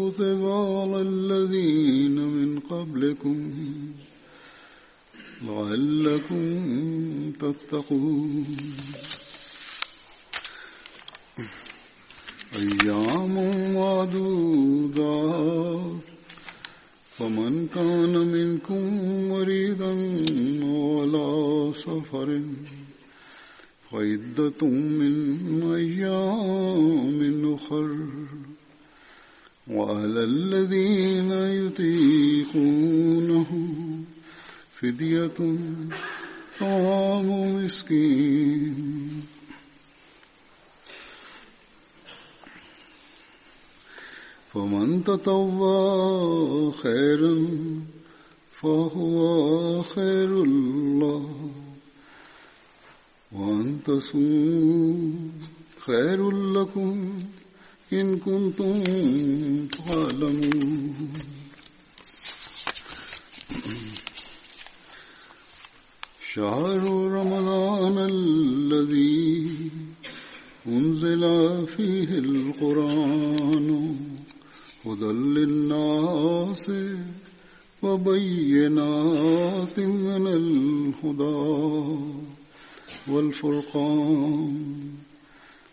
كتب على الذين من قبلكم لعلكم تتقون. أيام معدودات فمن كان منكم مريضا ولا سفر فعدة من أيام أخر. وعلى الذين يطيقونه فدية طعام مسكين. فمن تطوى خيرا فهو خير الله وأن تصوموا خير لكم إن كنتم تعلمون. شهر رمضان الذي أنزل فيه القرآن هدى للناس وبينات من الهدى والفرقان.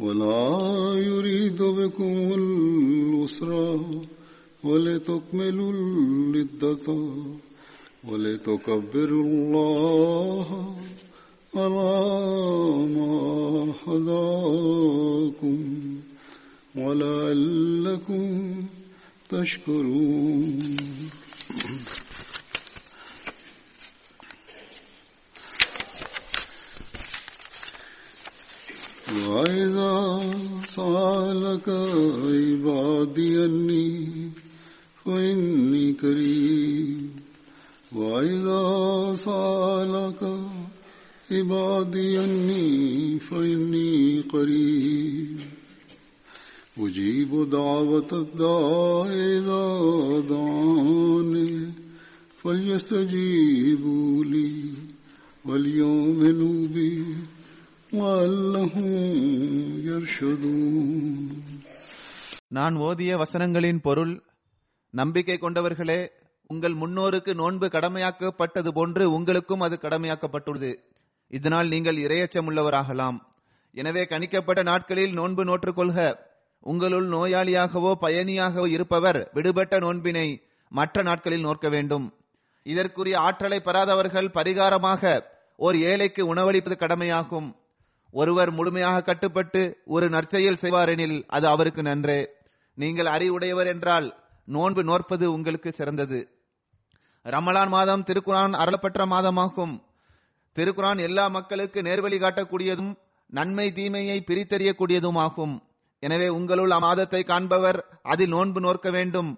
ولا يريد بكم العسر ولتكملوا العدة ولتكبروا الله على ما هداكم ولعلكم تشكرون. وإذا سألك عبادي أني فإني قريب. وإذا سألك عبادي أني فإني قريب. أجيب دعوة الداع إذا دعاني فليستجيبوا لي وليؤمنوا بي. நான் ஓதிய வசனங்களின் பொருள் நம்பிக்கை கொண்டவர்களே உங்கள் முன்னோருக்கு நோன்பு கடமையாக்கப்பட்டது போன்று உங்களுக்கும் அது கடமையாக்கப்பட்டுள்ளது. இதனால் நீங்கள் இரையச்சம் உள்ளவராகலாம் எனவே கணிக்கப்பட்ட நாட்களில் நோன்பு நோற்றுக் கொள்க உங்களுள் நோயாளியாகவோ பயணியாகவோ இருப்பவர் விடுபட்ட நோன்பினை மற்ற நாட்களில் நோக்க வேண்டும். இதற்குரிய ஆற்றலை பெறாதவர்கள் பரிகாரமாக ஓர் ஏழைக்கு உணவளிப்பது கடமையாகும். ஒருவர் முழுமையாக கட்டுப்பட்டு ஒரு நற்செயல் செய்வாரெனில் அது அவருக்கு நன்றே. நீங்கள் அறிவுடையவர் என்றால் நோன்பு நோற்பது உங்களுக்கு சிறந்தது. ரமலான் மாதம் திருக்குரான் அருளப்பெற்ற மாதமாகும். திருக்குரான் எல்லா மக்களுக்கு நேர்வழி காட்டக்கூடியதும் நன்மை தீமையை பிரித்தறியக்கூடியதுமாகும். எனவே உங்களுள் அம்மாதத்தை காண்பவர் அதில் நோன்பு நோக்க வேண்டும்.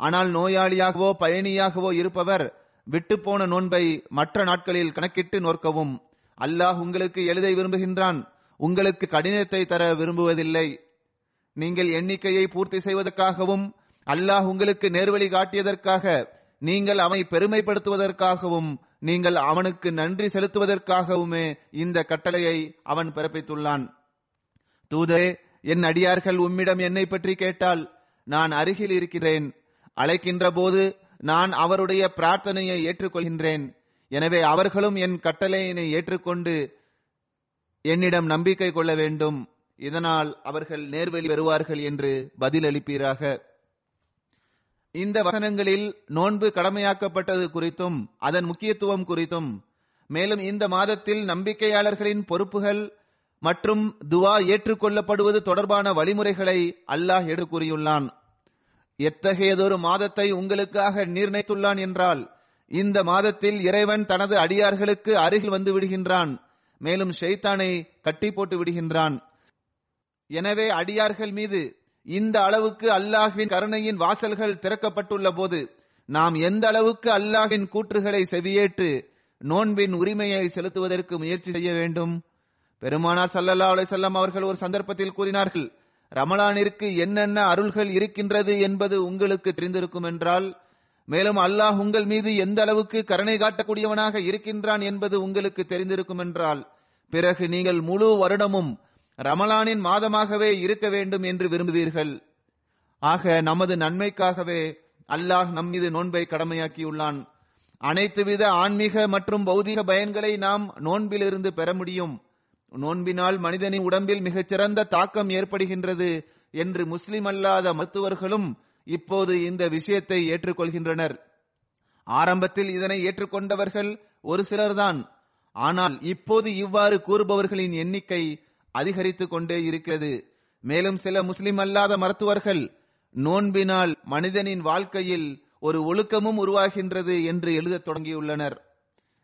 ஆனால் நோயாளியாகவோ பயணியாகவோ இருப்பவர் விட்டுப்போன நோன்பை மற்ற நாட்களில் கணக்கிட்டு நோற்கவும். அல்லாஹ் உங்களுக்கு எழுத விரும்புகின்றான். உங்களுக்கு கடினத்தை தர விரும்புவதில்லை. நீங்கள் எண்ணிக்கையை பூர்த்தி செய்வதற்காகவும் அல்லாஹ் உங்களுக்கு நேர்வழி காட்டியதற்காக நீங்கள் அவனை பெருமைப்படுத்துவதற்காகவும் நீங்கள் அவனுக்கு நன்றி செலுத்துவதற்காகவுமே இந்த கட்டளையை அவன் பிறப்பித்துள்ளான். தூதரே என் அடியார்கள் உம்மிடம் என்னை பற்றி கேட்டால் நான் அருகில் இருக்கிறேன். அழைக்கின்ற போது நான் அவருடைய பிரார்த்தனையை ஏற்றுக்கொள்கின்றேன். எனவே அவர்களும் என் கட்டளையினை ஏற்றுக்கொண்டு என்னிடம் நம்பிக்கை கொள்ள வேண்டும். இதனால் அவர்கள் நேர்வழி பெறுவார்கள் என்று பதிலளிப்பீராக. இந்த வசனங்களில் நோன்பு கடமையாக்கப்பட்டது குறித்தும் அதன் முக்கியத்துவம் குறித்தும் மேலும் இந்த மாதத்தில் நம்பிக்கையாளர்களின் பொறுப்புகள் மற்றும் துவா ஏற்றுக்கொள்ளப்படுவது தொடர்பான வழிமுறைகளை அல்லாஹ் எடு கூறியுள்ளான். எத்தகையதொரு மாதத்தை உங்களுக்காக நிர்ணயித்துள்ளான் என்றால் இந்த மாதத்தில் இறைவன் தனது அடியார்களுக்கு அருகில் வந்து விடுகின்றான். மேலும் ஷைத்தானை கட்டி போட்டு விடுகின்றான். எனவே அடியார்கள் மீது இந்த அளவுக்கு அல்லாஹின் கருணையின் வாசல்கள் திறக்கப்பட்டுள்ள போது நாம் எந்த அளவுக்கு அல்லாஹின் கூற்றுகளை செவியேற்று நோன்பின் உரிமையை செலுத்துவதற்கு முயற்சி செய்ய வேண்டும்? பெருமானார் சல்லல்லா அலிசல்லாம் அவர்கள் ஒரு சந்தர்ப்பத்தில் கூறினார்கள் ரமலானிற்கு என்னென்ன அருள்கள் இருக்கின்றது என்பது உங்களுக்கு தெரிந்திருக்கும் என்றால் மேலும் அல்லாஹ் உங்கள் மீது எந்த அளவுக்கு கருணை காட்டக்கூடியவனாக இருக்கின்றான் என்பது உங்களுக்கு தெரிந்திருக்கும் என்றால் பிறகு நீங்கள் முழு வருடமும் ரமலானின் மாதமாகவே இருக்க வேண்டும் என்று விரும்புவீர்கள். ஆக நமது நன்மைக்காகவே அல்லாஹ் நம் மீது நோன்பை கடமையாக்கியுள்ளான். அனைத்து வித ஆன்மீக மற்றும் பௌதிக பயன்களை நாம் நோன்பிலிருந்து பெற முடியும். நோன்பினால் மனிதனின் உடம்பில் மிகச்சிறந்த தாக்கம் ஏற்படுகின்றது என்று முஸ்லிம் அல்லாத மருத்துவர்களும் இப்போது இந்த விஷயத்தை ஏற்றுக்கொள்கின்றனர். ஆரம்பத்தில் இதனை ஏற்றுக்கொண்டவர்கள் ஒரு சிலர்தான். ஆனால் இப்போது இவ்வாறு கூறுபவர்களின் எண்ணிக்கை அதிகரித்துக் கொண்டே இருக்கிறது. மேலும் சில முஸ்லிம் அல்லாத மருத்துவர்கள் நோன்பினால் மனிதனின் வாழ்க்கையில் ஒரு ஒழுக்கமும் உருவாகின்றது என்று எழுதத் தொடங்கியுள்ளனர்.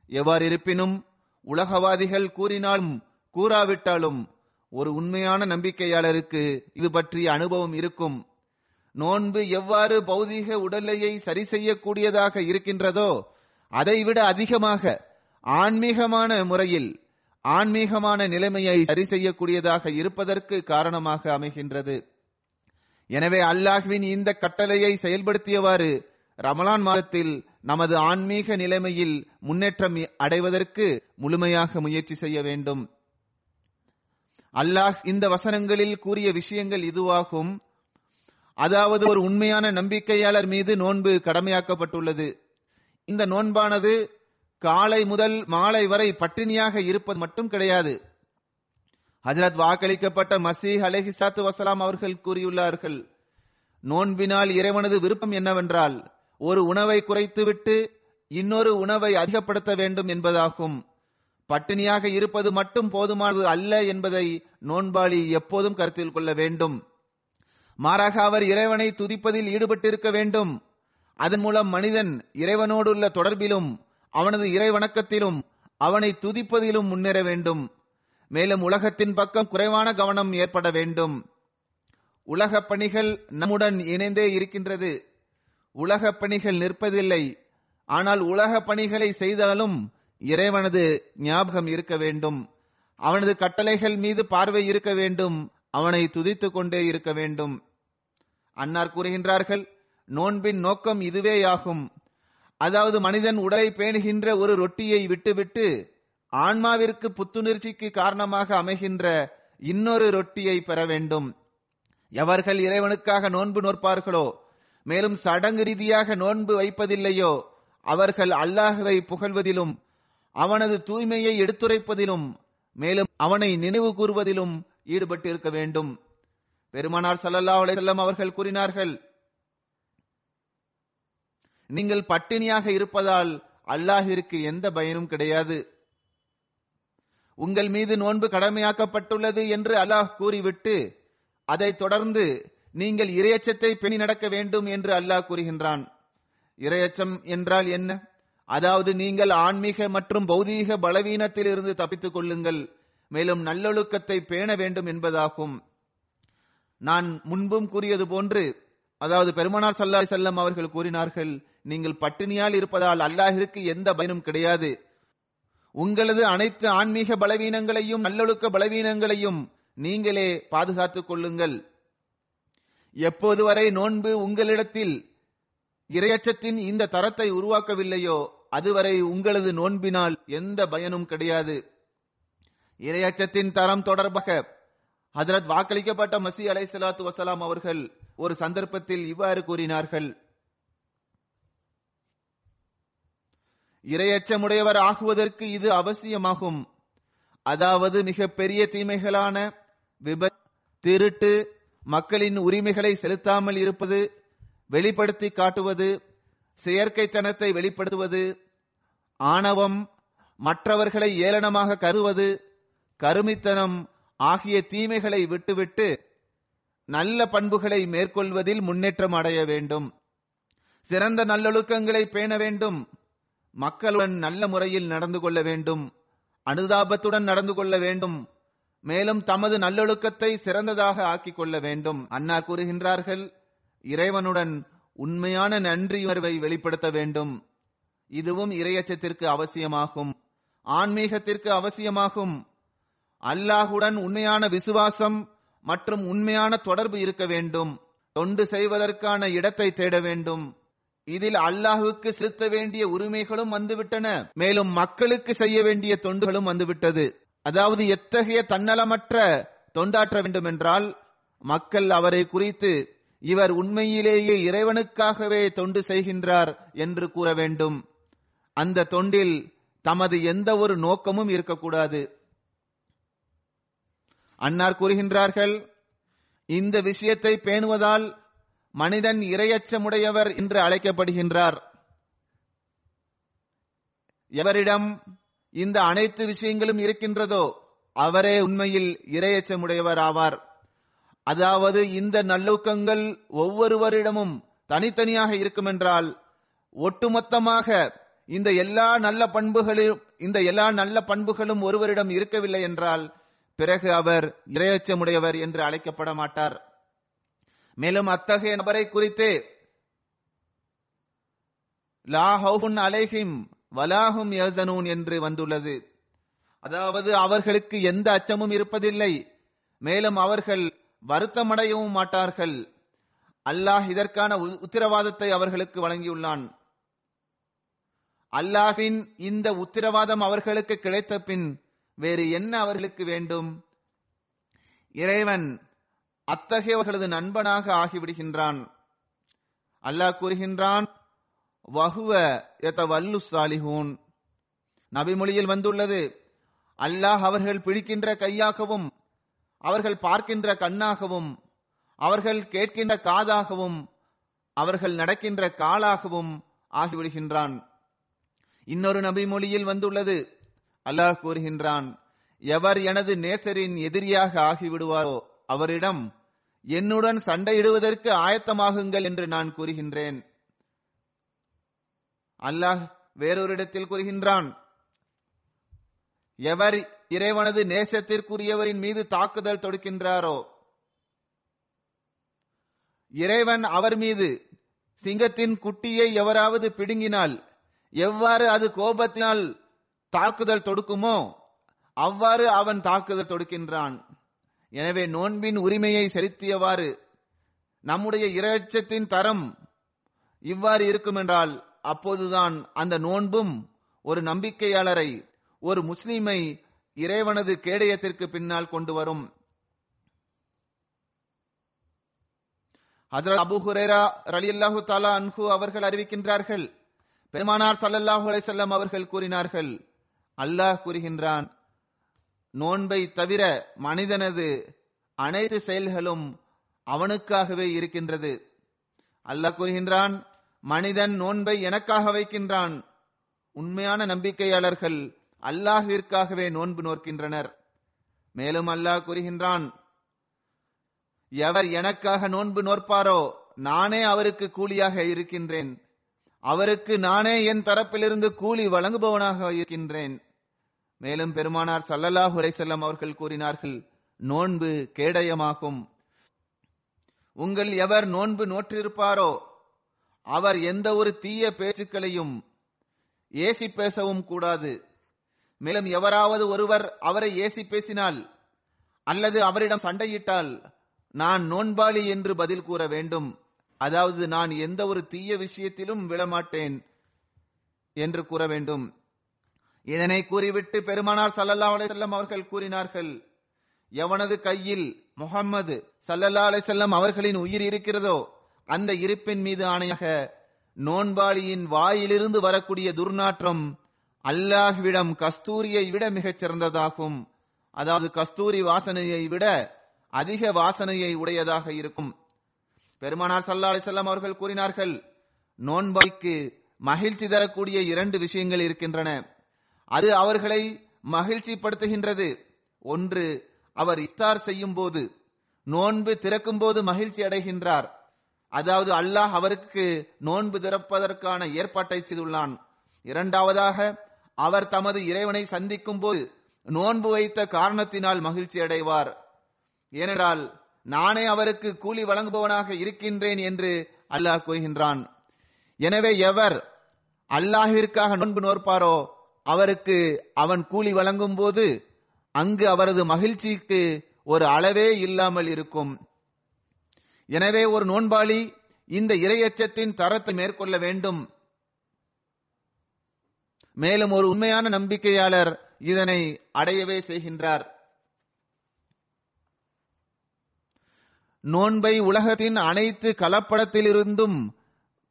எவ்வாறு இருப்பினும் உலகவாதிகள் கூறினாலும் கூறாவிட்டாலும் ஒரு உண்மையான நம்பிக்கையாளருக்கு இது பற்றிய அனுபவம் இருக்கும். நோன்பு எவ்வாறு பௌதீக உடலையை சரி செய்யக்கூடியதாக இருக்கின்றதோ அதைவிட அதிகமாக ஆன்மீகமான முறையில் ஆன்மீகமான நிலைமையை சரி செய்யக்கூடியதாக இருப்பதற்கு காரணமாக அமைகின்றது. எனவே அல்லாஹ்வின் இந்த கட்டளையை செயல்படுத்தியவாறு ரமலான் மாதத்தில் நமது ஆன்மீக நிலைமையில் முன்னேற்றம் அடைவதற்கு முழுமையாக முயற்சி செய்ய வேண்டும். அல்லாஹ் இந்த வசனங்களில் கூறிய விஷயங்கள் இதுவாகும். அதாவது ஒரு உண்மையான நம்பிக்கையாளர் மீது நோன்பு கடமையாக்கப்பட்டுள்ளது. இந்த நோன்பானது காலை முதல் மாலை வரை பட்டினியாக இருப்பது மட்டும் கிடையாது. ஹஜரத் வாக்களிக்கப்பட்ட மசீஹ் அலஹிசாத்து வசலாம் அவர்கள் கூறியுள்ளார்கள் நோன்பினால் இறைவனது விருப்பம் என்னவென்றால் ஒரு உணவை குறைத்துவிட்டு இன்னொரு உணவை அதிகப்படுத்த வேண்டும் என்பதாகும். பட்டினியாக இருப்பது மட்டும் போதுமானது அல்ல என்பதை நோன்பாளி எப்போதும் கருத்தில் கொள்ள வேண்டும். மாறாக அவர் இறைவனை துதிப்பதில் ஈடுபட்டிருக்க வேண்டும். அதன் மூலம் மனிதன் இறைவனோடுள்ள தொடர்பிலும் அவனது இறைவணக்கத்திலும் அவனை துதிப்பதிலும் முன்னேற வேண்டும். மேலும் உலகத்தின் பக்கம் குறைவான கவனம் ஏற்பட வேண்டும். உலக பணிகள் நம்முடன் இணைந்தே இருக்கின்றது. உலக பணிகள் நிற்பதில்லை. ஆனால் உலக பணிகளை செய்தாலும் இறைவனது ஞாபகம் இருக்க வேண்டும். அவனது கட்டளைகள் மீது பார்வை இருக்க வேண்டும். அவனை துதித்துக் கொண்டே இருக்க வேண்டும். அன்னார் கூறுகின்றார்கள் நோன்பின் நோக்கம் இதுவேயாகும். அதாவது மனிதன் உடலை பேணுகின்ற ஒரு ரொட்டியை விட்டுவிட்டு ஆன்மாவிற்கு புத்துணர்ச்சிக்கு காரணமாக அமைகின்ற இன்னொரு ரொட்டியை பெற வேண்டும். எவர்கள் இறைவனுக்காக நோன்பு நோற்பார்களோ மேலும் சடங்கு ரீதியாக நோன்பு வைப்பதில்லையோ அவர்கள் அல்லாஹுவை புகழ்வதிலும் அவனது தூய்மையை எடுத்துரைப்பதிலும் மேலும் அவனை நினைவு கூறுவதிலும் ஈடுபட்டிருக்க வேண்டும். பெருமானார் சல்லல்லா அலைஹி அவர்கள் கூறினார்கள் நீங்கள் பட்டினியாக இருப்பதால் அல்லாஹிற்கு எந்த பயனும் கிடையாது. உங்கள் மீது நோன்பு கடமையாக்கப்பட்டுள்ளது என்று அல்லாஹ் கூறிவிட்டு அதைத் தொடர்ந்து நீங்கள் இரையச்சத்தை பெணி நடக்க வேண்டும் என்று அல்லாஹ் கூறுகின்றான். இரையச்சம் என்றால் என்ன? அதாவது நீங்கள் ஆன்மீக மற்றும் பௌதீக பலவீனத்தில் இருந்து தப்பித்துக் கொள்ளுங்கள். மேலும் நல்லொழுக்கத்தை பேண வேண்டும் என்பதாகும். நான் முன்பும் கூறியது போன்று அதாவது பெருமனார் சல்லா செல்லம் அவர்கள் கூறினார்கள் நீங்கள் பட்டினியால் இருப்பதால் அல்லாஹிற்கு எந்த பயனும் கிடையாது. உங்களது அனைத்து ஆன்மீக பலவீனங்களையும் நல்லொழுக்க பலவீனங்களையும் நீங்களே பாதுகாத்துக் கொள்ளுங்கள். எப்போது வரை நோன்பு உங்களிடத்தில் இரையச்சத்தின் இந்த தரத்தை உருவாக்கவில்லையோ அதுவரை உங்களது நோன்பினால் எந்த பயனும் கிடையாது. இரையச்சத்தின் தரம் தொடர்பாக ஹதரத் வாக்களிக்கப்பட்ட மசி அலை சலாத்து வசலாம் அவர்கள் ஒரு சந்தர்ப்பத்தில் இவ்வாறு கூறினார்கள். இரையச்சமுடையவர் ஆகுவதற்கு இது அவசியமாகும். அதாவது மிக பெரிய தீமைகளான விப திருட்டு மக்களின் உரிமைகளை செலுத்தாமல் இருப்பது வெளிப்படுத்தி காட்டுவது செயற்கைத்தனத்தை வெளிப்படுத்துவது ஆணவம் மற்றவர்களை ஏளனமாக கருவது கருமித்தனம் ஆகிய தீமைகளை விட்டுவிட்டு நல்ல பண்புகளை மேற்கொள்வதில் முன்னேற்றம் அடைய வேண்டும். சிறந்த நல்லொழுக்கங்களை பேண வேண்டும். மக்களுடன் நல்ல முறையில் நடந்து கொள்ள வேண்டும். அனுதாபத்துடன் நடந்து கொள்ள வேண்டும். மேலும் தமது நல்லொழுக்கத்தை சிறந்ததாக ஆக்கிக் கொள்ள வேண்டும். அன்னார் கூறுகின்றார்கள் இறைவனுடன் உண்மையான நன்றியுணர்வை வெளிப்படுத்த வேண்டும். இதுவும் இறையச்சத்திற்கு அவசியமாகும். ஆன்மீகத்திற்கு அவசியமாகும். அல்லாஹுடன் உண்மையான விசுவாசம் மற்றும் உண்மையான தொடர்பு இருக்க வேண்டும். தொண்டு செய்வதற்கான இடத்தை தேட வேண்டும். இதில் அல்லாஹுக்கு செலுத்த வேண்டிய உரிமைகளும் வந்துவிட்டன. மேலும் மக்களுக்கு செய்ய வேண்டிய தொண்டுகளும் வந்துவிட்டது. அதாவது எத்தகைய தன்னலமற்ற தொண்டாற்ற வேண்டும் என்றால் மக்கள் அவரை குறித்து இவர் உண்மையிலேயே இறைவனுக்காகவே தொண்டு செய்கின்றார் என்று கூற வேண்டும். அந்த தொண்டில் தமது எந்த ஒரு நோக்கமும் இருக்கக்கூடாது. அன்னார் கூறுகின்றார்கள் இந்த விஷயத்தை பேணுவதால் மனிதன் இரையச்சமுடையவர் என்று அழைக்கப்படுகின்றார். எவரிடம் இந்த அனைத்து விஷயங்களும் இருக்கின்றதோ அவரே உண்மையில் இரையச்சமுடையவர் ஆவார் அதாவது இந்த நல்லூக்கங்கள் ஒவ்வொருவரிடமும் தனித்தனியாக இருக்குமென்றால் ஒட்டுமொத்தமாக இந்த எல்லா நல்ல பண்புகளும் இந்த எல்லா நல்ல பண்புகளும் ஒருவரிடம் இருக்கவில்லை என்றால் பிறகு அவர் இரையச்சமுடையவர் என்று அழைக்கப்பட மாட்டார். மேலும் அத்தகைய நபரை குறித்து லா ஹவுன் அலைஹிம் வலாஹும் யசனூன் என்று வந்துள்ளது. அதாவது அவர்களுக்கு எந்த அச்சமும் இருப்பதில்லை. மேலும் அவர்கள் வருத்தமடையவும் மாட்டார்கள். அல்லாஹ் இதற்கான உத்தரவாதத்தை அவர்களுக்கு வழங்கியுள்ளான். அல்லாஹின் இந்த உத்தரவாதம் அவர்களுக்கு கிடைத்த பின் வேறு என்ன அவர்களுக்கு வேண்டும்? இறைவன் அத்தகையவர்களது நண்பனாக ஆகிவிடுகின்றான். அல்லாஹ் கூறுகின்றான் வகுவ எத வல்லு சாலிஹூன். நபிமொழியில் வந்துள்ளது அல்லாஹ் அவர்கள் பிடிக்கின்ற கையாகவும் அவர்கள் பார்க்கின்ற கண்ணாகவும் அவர்கள் கேட்கின்ற காதாகவும் அவர்கள் நடக்கின்ற காலாகவும் ஆகிவிடுகின்றான். இன்னொரு நபிமொழியில் வந்துள்ளது அல்லாஹ் கூறுகின்றான் எவர் எனது நேசரின் எதிரியாக ஆகிவிடுவாரோ அவரிடம் என்னுடன் சண்டையிடுவதற்கு ஆயத்தமாகுங்கள் என்று நான் கூறுகின்றேன். அல்லாஹ் வேறொரு இடத்தில் கூறுகின்றான் எவர் இறைவனது நேசத்திற்குரியவரின் மீது தாக்குதல் தொடுக்கின்றாரோ இறைவன் அவர் மீது சிங்கத்தின் குட்டியை எவராவது பிடுங்கினால் எவ்வாறு அது கோபத்தினால் தாக்குதல் தொடுக்குமோ அவ்வாறு அவன் தாக்குதல் தொடுக்கின்றான். எனவே நோன்பின் உரிமையை செலுத்தியவாறு நம்முடைய இரைச்சத்தின் தரம் இவ்வாறு இருக்குமென்றால் அப்போதுதான் அந்த நோன்பும் ஒரு நம்பிக்கையாளரை ஒரு முஸ்லீமை இறைவனது கேடயத்திற்கு பின்னால் கொண்டு வரும். ஹசரத் அபு ஹுரேரா ரலியல்லாஹு தாலா அன்ஹு அவர்கள் அறிவிக்கின்றார்கள். பெருமானார் சல்லல்லாஹு அலைஹி அவர்கள் கூறினார்கள் அல்லாஹ் கூறுகின்றான் நோன்பை தவிர மனிதனது அனைத்து செயல்களும் அவனுக்காகவே இருக்கின்றது. அல்லாஹ் கூறுகின்றான் மனிதன் நோன்பை எனக்காக வைக்கின்றான். உண்மையான நம்பிக்கையாளர்கள் அல்லாஹிற்காகவே நோன்பு நோக்கின்றனர் மேலும் அல்லாஹ் கூறுகின்றான் எவர் எனக்காக நோன்பு நோற்பாரோ நானே அவருக்கு கூலியாக இருக்கின்றேன். அவருக்கு நானே என் தரப்பிலிருந்து கூலி வழங்குபவனாக இருக்கின்றேன். மேலும் பெருமானார் சல்லல்லாஹ் அலைஹிஸ்ஸலாம் அவர்கள் கூறினார்கள் நோன்பு கேடயமாகும். உங்கள் எவர் நோன்பு நோற்றிருப்பாரோ அவர் எந்த ஒரு தீய பேச்சுக்களையும் ஏசி பேசவும் கூடாது. மேலும் எவராவது ஒருவர் அவரை ஏசி பேசினால் அல்லது அவரிடம் சண்டையிட்டால் நான் நோன்பாளி என்று பதில் கூற வேண்டும். அதாவது நான் எந்த ஒரு தீய விஷயத்திலும் விழமாட்டேன் என்று கூற வேண்டும். இதனை கூறிவிட்டு பெருமானார் சல்லல்லா அலிசல்லம் அவர்கள் கூறினார்கள் எவனது கையில் முகம்மது சல்லல்லா அலிசல்லம் அவர்களின் உயிர் இருக்கிறதோ அந்த இருப்பின் மீது ஆணையாக நோன்பாளியின் வாயிலிருந்து வரக்கூடிய துர்நாற்றம் அல்லாஹ்விடம் கஸ்தூரியை விட மிகச் சிறந்ததாகும். அதாவது கஸ்தூரி வாசனையை விட அதிக வாசனையை உடையதாக இருக்கும். பெருமானார் சல்லா அலிசல்லாம் அவர்கள் கூறினார்கள் நோன்பாய்க்கு மகிழ்ச்சி தரக்கூடிய இரண்டு விஷயங்கள் இருக்கின்றன. அது அவர்களை மகிழ்ச்சிப்படுத்துகின்றது. ஒன்று அவர் இஃப்தார் செய்யும் போது நோன்பு திறக்கும் போது மகிழ்ச்சி அடைகின்றார். அதாவது அல்லாஹ் அவருக்கு நோன்பு திறப்பதற்கான ஏற்பாட்டை செய்துள்ளான். இரண்டாவதாக அவர் தமது இறைவனை சந்திக்கும் போது நோன்பு வைத்த காரணத்தினால் மகிழ்ச்சி அடைவார். ஏனென்றால் நானே அவருக்கு கூலி வழங்குபவனாக இருக்கின்றேன் என்று அல்லாஹ் கூறுகின்றான். எனவே எவர் அல்லாஹிற்காக நோன்பு நோற்பாரோ அவருக்கு அவன் கூலி வழங்கும் போது அங்கு அவரது மகிழ்ச்சிக்கு ஒரு அளவே இல்லாமல் இருக்கும். எனவே ஒரு நோன்பாளி இந்த இரையச்சத்தின் தரத்தை மேற்கொள்ள வேண்டும். மேலும் ஒரு உண்மையான நம்பிக்கையாளர் இதனை அடையவே செய்கின்றார். நோன்பை உலகத்தின் அனைத்து கலப்படத்திலிருந்தும்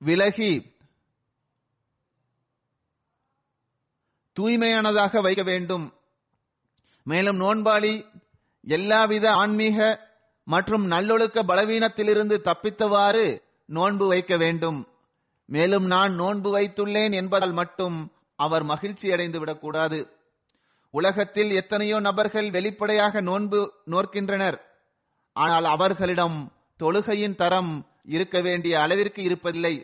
விலகி தூய்மையானதாக வைக்க வேண்டும். மேலும் நோன்பாளி எல்லாவித ஆன்மீக மற்றும் நல்லொழுக்க பலவீனத்திலிருந்து தப்பித்தவாறு நோன்பு வைக்க வேண்டும். மேலும் நான் நோன்பு வைத்துள்ளேன் என்பதால் மட்டும் அவர் மகிழ்ச்சி அடைந்து விடக்கூடாது. உலகத்தில் எத்தனையோ நபர்கள் வெளிப்படையாக நோன்பு நோர்க்கின்றனர் ஆனால் அவர்களிடம் தொழுகையின் தரம் இருக்க வேண்டிய அளவிற்கு இருப்பதில்லை.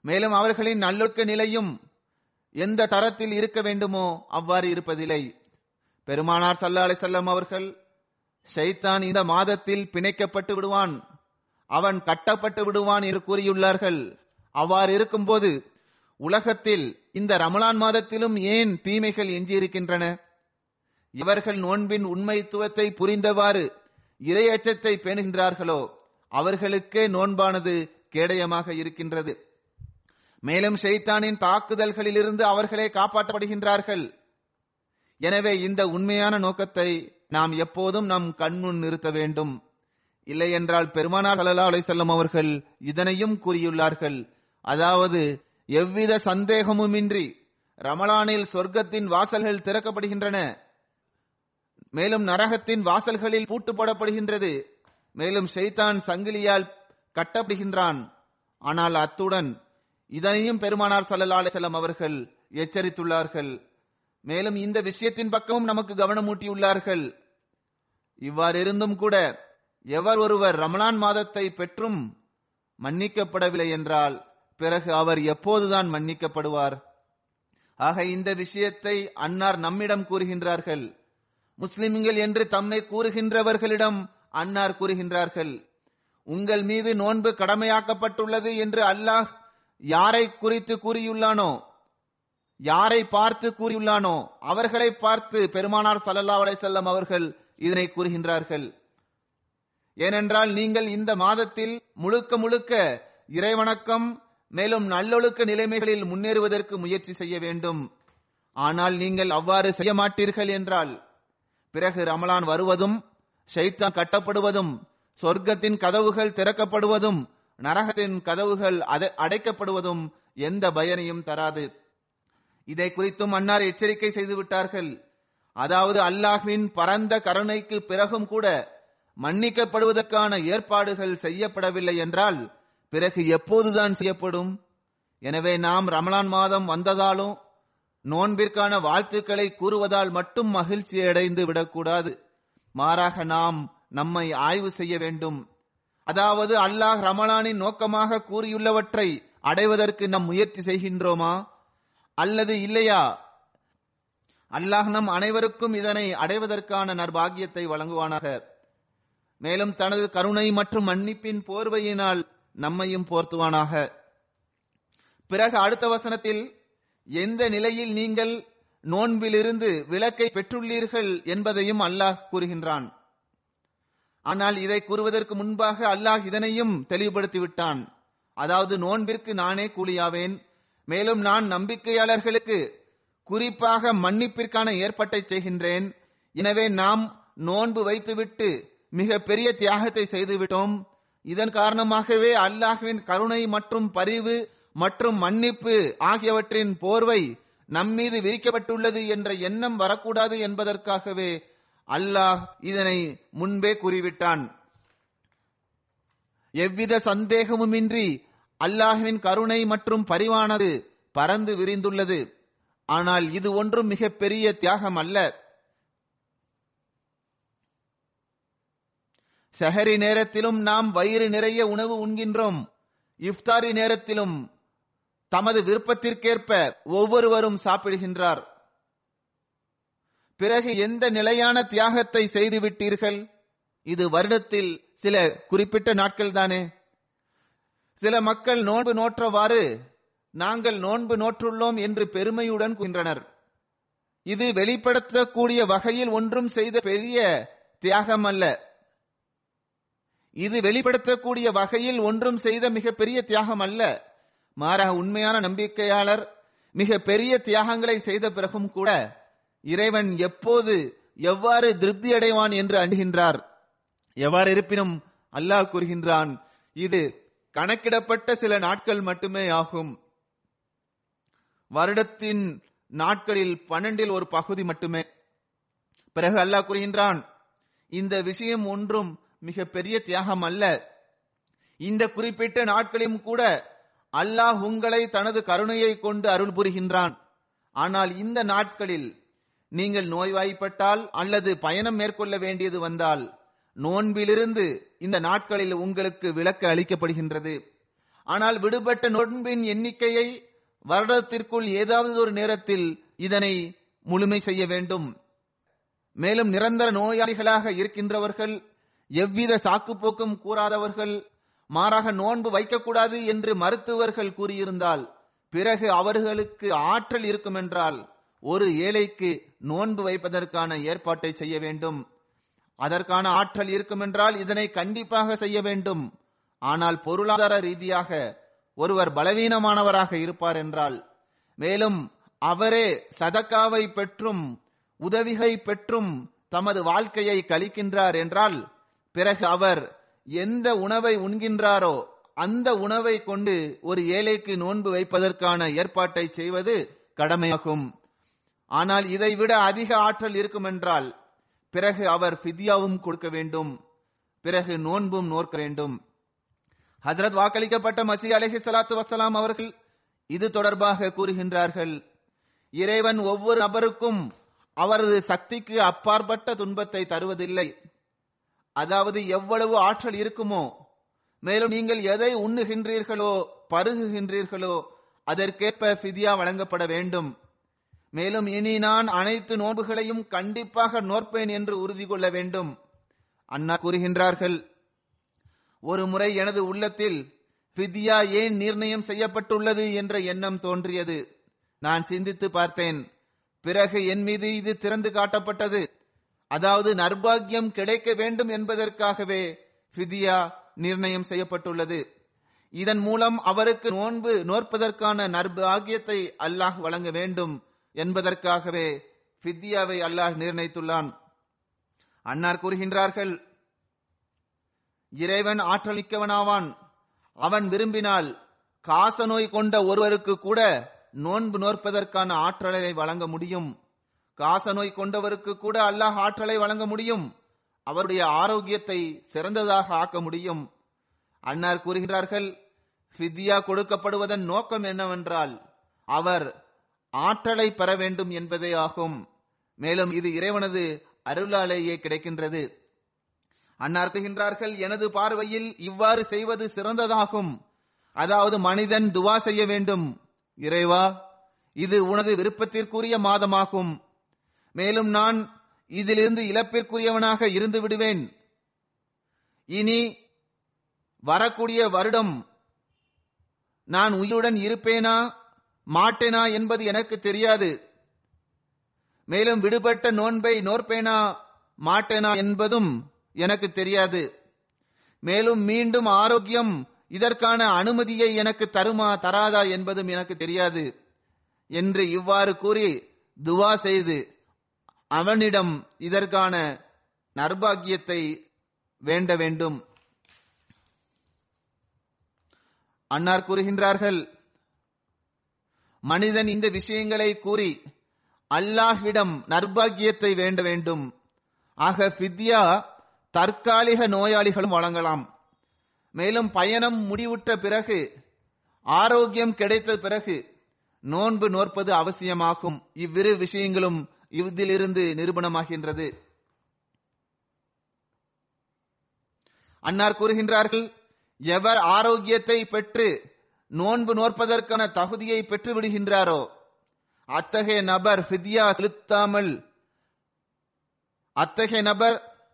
மேலும் அவர்களின் நல்லொழுக்க நிலையும் எந்த தரத்தில் இருக்க வேண்டுமோ அவ்வாறு இருப்பதில்லை. பெருமானார் சல்லா அலிசல்லம் அவர்கள் ஷைத்தான் இந்த மாதத்தில் பிணைக்கப்பட்டு விடுவான். அவன் கட்டப்பட்டு விடுவான் என்று கூறியுள்ளார்கள். அவ்வாறு இருக்கும்போது உலகத்தில் இந்த ரமலான் மாதத்திலும் ஏன் தீமைகள் எஞ்சியிருக்கின்றன? இவர்கள் நோன்பின் உண்மைத்துவத்தை புரிந்தவாறு இரையச்சத்தை பேணுகின்றார்களோ? அவர்களுக்கே நோன்பானது கேடயமாக இருக்கின்றது. மேலும் ஷெய்தானின் தாக்குதல்களிலிருந்து அவர்களே காப்பாற்றப்படுகின்றார்கள். எனவே இந்த உண்மையான நோக்கத்தை நாம் எப்போதும் நம் கண்முன் நிறுத்த வேண்டும். இல்லை என்றால் பெருமானார் சல்லா அலிசல்லம் அவர்கள் இதனையும் கூறியுள்ளார்கள். அதாவது எவ்வித சந்தேகமுமின்றி ரமலானில் சொர்க்கத்தின் வாசல்கள் திறக்கப்படுகின்றன. மேலும் நரகத்தின் வாசல்களில் பூட்டு போடப்படுகின்றது. மேலும் ஷெய்தான் சங்கிலியால் கட்டப்படுகின்றான். ஆனால் அத்துடன் இதனையும் பெருமானார் சல்லா அலிசல்லம் அவர்கள் எச்சரித்துள்ளார்கள். மேலும் இந்த விஷயத்தின் பக்கமும் நமக்கு கவனமூட்டியுள்ளார்கள். இவ்வாறு இருந்தும் கூட எவர் ஒருவர் ரமலான் மாதத்தை பெற்றும் மன்னிக்கப்படவில்லை என்றால் பிறகு அவர் எப்போதுதான் மன்னிக்கப்படுவார். ஆக இந்த விஷயத்தை அன்னார் நம்மிடம் கூறுகின்றார்கள். முஸ்லிம்கள் என்று தம்மை கூறுகின்றவர்களிடம் அன்னார் கூறுகின்றார்கள். உங்கள் மீது நோன்பு கடமையாக்கப்பட்டுள்ளது என்று அல்லாஹ் யாரை குறித்து கூறியுள்ளானோ யாரை பார்த்து கூறியுள்ளானோ அவர்களை பார்த்து பெருமானார் சல்லல்லா அலைசல்லம் அவர்கள் இதனை கூறுகின்றார்கள். ஏனென்றால் நீங்கள் இந்த மாதத்தில் முழுக்க முழுக்க இறைவணக்கம் மேலும் நல்லொழுக்க நிலைமைகளில் முன்னேறுவதற்கு முயற்சி செய்ய வேண்டும். ஆனால் நீங்கள் அவ்வாறு செய்ய மாட்டீர்கள் என்றால் பிறகு ரமலான் வருவதும் ஷைத்தான் கட்டப்படுவதும் சொர்க்கத்தின் கதவுகள் திறக்கப்படுவதும் நரகத்தின் கதவுகள் அடைக்கப்படுவதும் எந்த பயனையும் தராது. இதை குறித்தும் அன்னார் எச்சரிக்கை செய்துவிட்டார்கள் அதாவது அல்லாஹ்வின் பரந்த கருணைக்கு பிறகும் கூட மன்னிக்கப்படுவதற்கான ஏற்பாடுகள் செய்யப்படவில்லை என்றால் பிறகு எப்போதுதான் செய்யப்படும்? எனவே நாம் ரமலான் மாதம் வந்ததாலும் நோன்பிற்கான வாழ்த்துக்களை கூறுவதால் மட்டும் மகிழ்ச்சி அடைந்து விடக்கூடாது. மாறாக நாம் நம்மை ஆய்வு செய்ய வேண்டும். அதாவது அல்லாஹ் ரமலானின் நோக்கமாக கூறியுள்ளவற்றை அடைவதற்கு நம் முயற்சி செய்கின்றோமா? அல்லது இல்லையா? அல்லாஹ் நம் அனைவருக்கும் இதனை அடைவதற்கான நற்பாகியத்தை வழங்குவானாக. மேலும் தனது கருணை மற்றும் மன்னிப்பின் போர்வையினால் நம்மையும் போர்த்துவானாக. பிறகு அடுத்த வசனத்தில் எந்த நிலையில் நீங்கள் நோன்பிலிருந்து விலக்கை பெற்றுள்ளீர்கள் என்பதையும் அல்லாஹ் கூறுகின்றான். ஆனால் இதை கூறுவதற்கு முன்பாக அல்லாஹ் இதனையும் தெளிவுபடுத்தி விட்டான் அதாவது நோன்பிற்கு நானே கூலியாவேன். மேலும் நான் நம்பிக்கையாளர்களுக்கு குறிப்பாக மன்னிப்பிற்கான ஏற்பாட்டை செய்கின்றேன். எனவே நாம் நோன்பு வைத்துவிட்டு மிக பெரிய தியாகத்தை செய்துவிட்டோம். இதன் காரணமாகவே அல்லாஹ்வின் கருணை மற்றும் பரிவு மற்றும் மன்னிப்பு ஆகியவற்றின் போர்வை நம்மீது விரிக்கப்பட்டுள்ளது என்ற எண்ணம் வரக்கூடாது என்பதற்காகவே அல்லாஹ் இதனை முன்பே கூறிவிட்டான். எவ்வித சந்தேகமுமின்றி அல்லாஹுவின் கருணை மற்றும் பரிவானது பறந்து விரிந்துள்ளது. ஆனால் இது ஒன்றும் மிக பெரிய தியாகம் அல்ல. சஹரி நேரத்திலும் நாம் வயிறு நிறைய உணவு உண்கின்றோம். இஃப்தாரி நேரத்திலும் தமது விருப்பத்திற்கேற்ப ஒவ்வொருவரும் சாப்பிடுகின்றார். பிறகு எந்த நிலையான தியாகத்தை செய்து விட்டீர்கள் இது வருடத்தில் சில குறிப்பிட்ட நாட்கள் தானே சில மக்கள் நோன்பு நோற்றவாறு நாங்கள் நோன்பு நோற்றுள்ளோம் என்று பெருமையுடன் கூறின்றனர் இது வெளிப்படுத்தக்கூடிய வகையில் ஒன்றும் செய்த பெரிய தியாகம் அல்ல இது வெளிப்படுத்தக்கூடிய வகையில் ஒன்றும் செய்த மிக பெரிய தியாகம் அல்ல மாறாக உண்மையான நம்பிக்கையாளர் மிக பெரிய தியாகங்களை செய்த பிறகும் கூட இறைவன் எப்போது எவ்வாறு திருப்தி அடைவான் என்று அணுகின்றார். எவ்வாறு இருப்பினும் அல்லாஹ் கூறுகின்றான் இது கணக்கிடப்பட்ட சில நாட்கள் மட்டுமே ஆகும். வருடத்தின் நாட்களில் பன்னெண்டில் ஒரு பகுதி மட்டுமே. பிறகு அல்லாஹ் கூறுகின்றான் இந்த விஷயம் ஒன்றும் மிக பெரிய தியாகம் அல்ல. இந்த குறிப்பிட்ட நாட்களிலும் கூட அல்லாஹ் உங்களை தனது கருணையை கொண்டு அருள் புரிகின்றான் ஆனால் இந்த நாட்களில் நீங்கள் நோய்வாய்ப்பட்டால் அல்லது பயணம் மேற்கொள்ள வேண்டியது வந்தால் நோன்பிலிருந்து இந்த நாட்களில் உங்களுக்கு விலக்கு அளிக்கப்படுகின்றது. ஆனால் விடுபட்ட நோன்பின் எண்ணிக்கையை வருடத்திற்குள் ஏதாவது ஒரு நேரத்தில் இதனை முழுமை செய்ய வேண்டும். மேலும் நிரந்தர நோயாளிகளாக இருக்கின்றவர்கள் எவ்வித சாக்குப்போக்கும் கூறாதவர்கள் மாறாக நோன்பு வைக்கக்கூடாது என்று மருத்துவர்கள் கூறியிருந்தால் பிறகு அவர்களுக்கு ஆற்றல் இருக்கும் என்றால் ஒரு ஏழைக்கு நோன்பு வைப்பதற்கான ஏற்பாட்டை செய்ய வேண்டும். அதற்கான ஆற்றல் இருக்கும் என்றால் இதனை கண்டிப்பாக செய்ய வேண்டும். ஆனால் பொருளாதார ரீதியாக ஒருவர் பலவீனமானவராக இருப்பார் என்றால் மேலும் அவரே சதக்காவை பெற்றும் உதவிகை பெற்றும் தமது வாழ்க்கையை கழிக்கின்றார் என்றால் பிறகு அவர் எந்த உணவை உண்கின்றாரோ அந்த உணவை கொண்டு ஒரு ஏழைக்கு நோன்பு வைப்பதற்கான ஏற்பாட்டை செய்வது கடமையாகும். ஆனால் இதைவிட அதிக ஆற்றல் இருக்கும் என்றால் பிறகு அவர் ஃபித்யாவும் கொடுக்க வேண்டும். பிறகு நோன்பும் நோக்க வேண்டும். ஹசரத் வாக்களிக்கப்பட்ட மசி அலஹி சலாத்து வசலாம் அவர்கள் இது தொடர்பாக கூறுகின்றார்கள். இறைவன் ஒவ்வொரு நபருக்கும் அவரது சக்திக்கு அப்பாற்பட்ட துன்பத்தை தருவதில்லை. அதாவது எவ்வளவு ஆற்றல் இருக்குமோ மேலும் நீங்கள் எதை உண்ணுகின்றீர்களோ பருகுகின்றீர்களோ அதற்கேற்ப ஃபிதியா வழங்கப்பட வேண்டும். மேலும் இனி நான் அனைத்து நோன்புகளையும் கண்டிப்பாக நோற்பேன் என்று உறுதி கொள்ள வேண்டும். அண்ணா கூறுகின்றார்கள் ஒரு முறை எனது உள்ளத்தில் ஃபிதியா ஏன் நிர்ணயம் செய்யப்பட்டுள்ளது என்ற எண்ணம் தோன்றியது. நான் சிந்தித்து பார்த்தேன் பிறகு என் மீது இது திறந்து காட்டப்பட்டது. அதாவது நர்பாகியம் கிடைக்க வேண்டும் என்பதற்காகவே ஃபிதியா நிர்ணயம் செய்யப்பட்டுள்ளது. இதன் மூலம் அவருக்கு நோன்பு நோற்பதற்கான நர்பாகியத்தை அல்லாஹ் வழங்க வேண்டும். என்பதற்காகவே ஃபித்யாவை அல்லாஹ் நிர்ணயித்துள்ளான். அன்னார் கூறுகின்றார்கள் இறைவன் ஆற்றல் மிக்கவனாவான் அவன் விரும்பினால் காசநோய் கொண்ட ஒருவருக்கு கூட நோன்பு நோற்பதற்கான ஆற்றலை வழங்க முடியும். காசநோய் கொண்டவருக்கு கூட அல்லாஹ் ஆற்றலை வழங்க முடியும். அவருடைய ஆரோக்கியத்தை சிறந்ததாக ஆக்க முடியும். அன்னார் கூறுகிறார்கள் ஃபித்யா கொடுக்கப்படுவதன் நோக்கம் என்னவென்றால் அவர் ஆற்றலை பெற வேண்டும் என்பதே ஆகும். மேலும் இது இறைவனது அருளாலேயே கிடைக்கின்றது. அன்னார்க்குகின்றார்கள் எனது பார்வையில் இவ்வாறு செய்வது சிறந்ததாகும். அதாவது மனிதன் துவா செய்ய வேண்டும். இறைவா இது உனது விருப்பத்திற்குரிய மாதமாகும். மேலும் நான் இதிலிருந்து இழப்பிற்குரியவனாக இருந்து விடுவேன். இனி வரக்கூடிய வருடம் நான் உயிருடன் இருப்பேனா? மாட்டேனா என்பது எனக்கு தெரியாது. மேலும் விடுபட்ட நோன்பை நோற்பேனா மாட்டேனா என்பதும் எனக்கு தெரியாது. மேலும் மீண்டும் ஆரோக்கியம் இதற்கான அனுமதியை எனக்கு தருமா தராதா என்பதும் எனக்கு தெரியாது. என்று இவ்வாறு கூறி துவா செய்து அவனிடம் இதற்கான நர்பாகியத்தை வேண்ட வேண்டும். அன்னார் கூறுகின்றார்கள் மனிதன் இந்த விஷயங்களை கூறி அல்லாஹ்விடம் நர்பாகியத்தை வேண்ட வேண்டும். ஆக ஃபித்யா தற்காலிக நோயாளிகளும் வழங்கலாம். மேலும் பயணம் முடிவுற்ற பிறகு ஆரோக்கியம் கிடைத்த பிறகு நோன்பு நோற்பது அவசியமாகும். இவ்விரு விஷயங்களும் இதிலிருந்து நிரூபணமாகின்றது. அன்னார் கூறுகின்றார்கள் எவர் ஆரோக்கியத்தை பெற்று நோன்பு நோற்பதற்கான தகுதியை பெற்றுவிடுகின்றாரோ? அத்தகைய நபர் ஃபித்யா செலுத்தாமல் அத்தகைய நபர்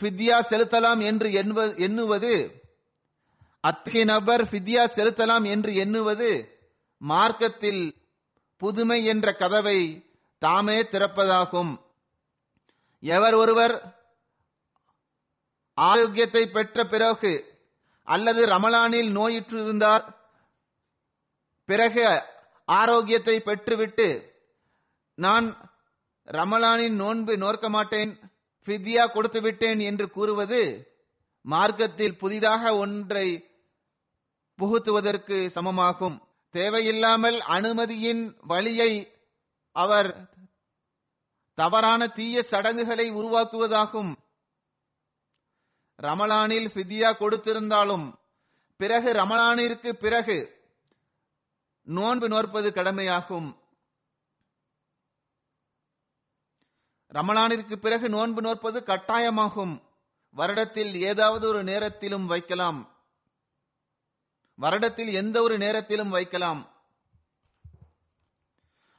ஃபித்யா செலுத்தலாம் என்று எண்ணுவ- எண்ணுவது அத்தகைய நபர் ஃபித்யா செலுத்தலாம் என்று எண்ணுவது மார்க்கத்தில் புதுமை என்ற கதவை தாமே திறப்பதாகும். எவர் ஒருவர் ஆரோக்கியத்தை பெற்ற பிறகு அல்லது ரமலானில் நோயுற்றிருந்தார் பிறகு ஆரோக்கியத்தை பெற்றுவிட்டு நான் ரமலானின் நோன்பு நோக்க மாட்டேன் ஃபித்யா கொடுத்து விட்டேன் என்று கூறுவது மார்க்கத்தில் புதிதாக ஒன்றை புகுத்துவதற்கு சமமாகும். தேவையில்லாமல் அனுமதியின் வழியை அவர் தவறான தீய சடங்குகளை உருவாக்குவதாகும். ரமலானில் பிதியா கொடுத்திருந்தாலும் பிறகு ரமலானிற்கு பிறகு நோன்பு நோற்பது கடமையாகும். ரமலானிற்கு பிறகு நோன்பு நோற்பது கட்டாயமாகும். வருடத்தில் ஏதாவது ஒரு நேரத்திலும் வைக்கலாம். வருடத்தில் எந்த ஒரு நேரத்திலும் வைக்கலாம்.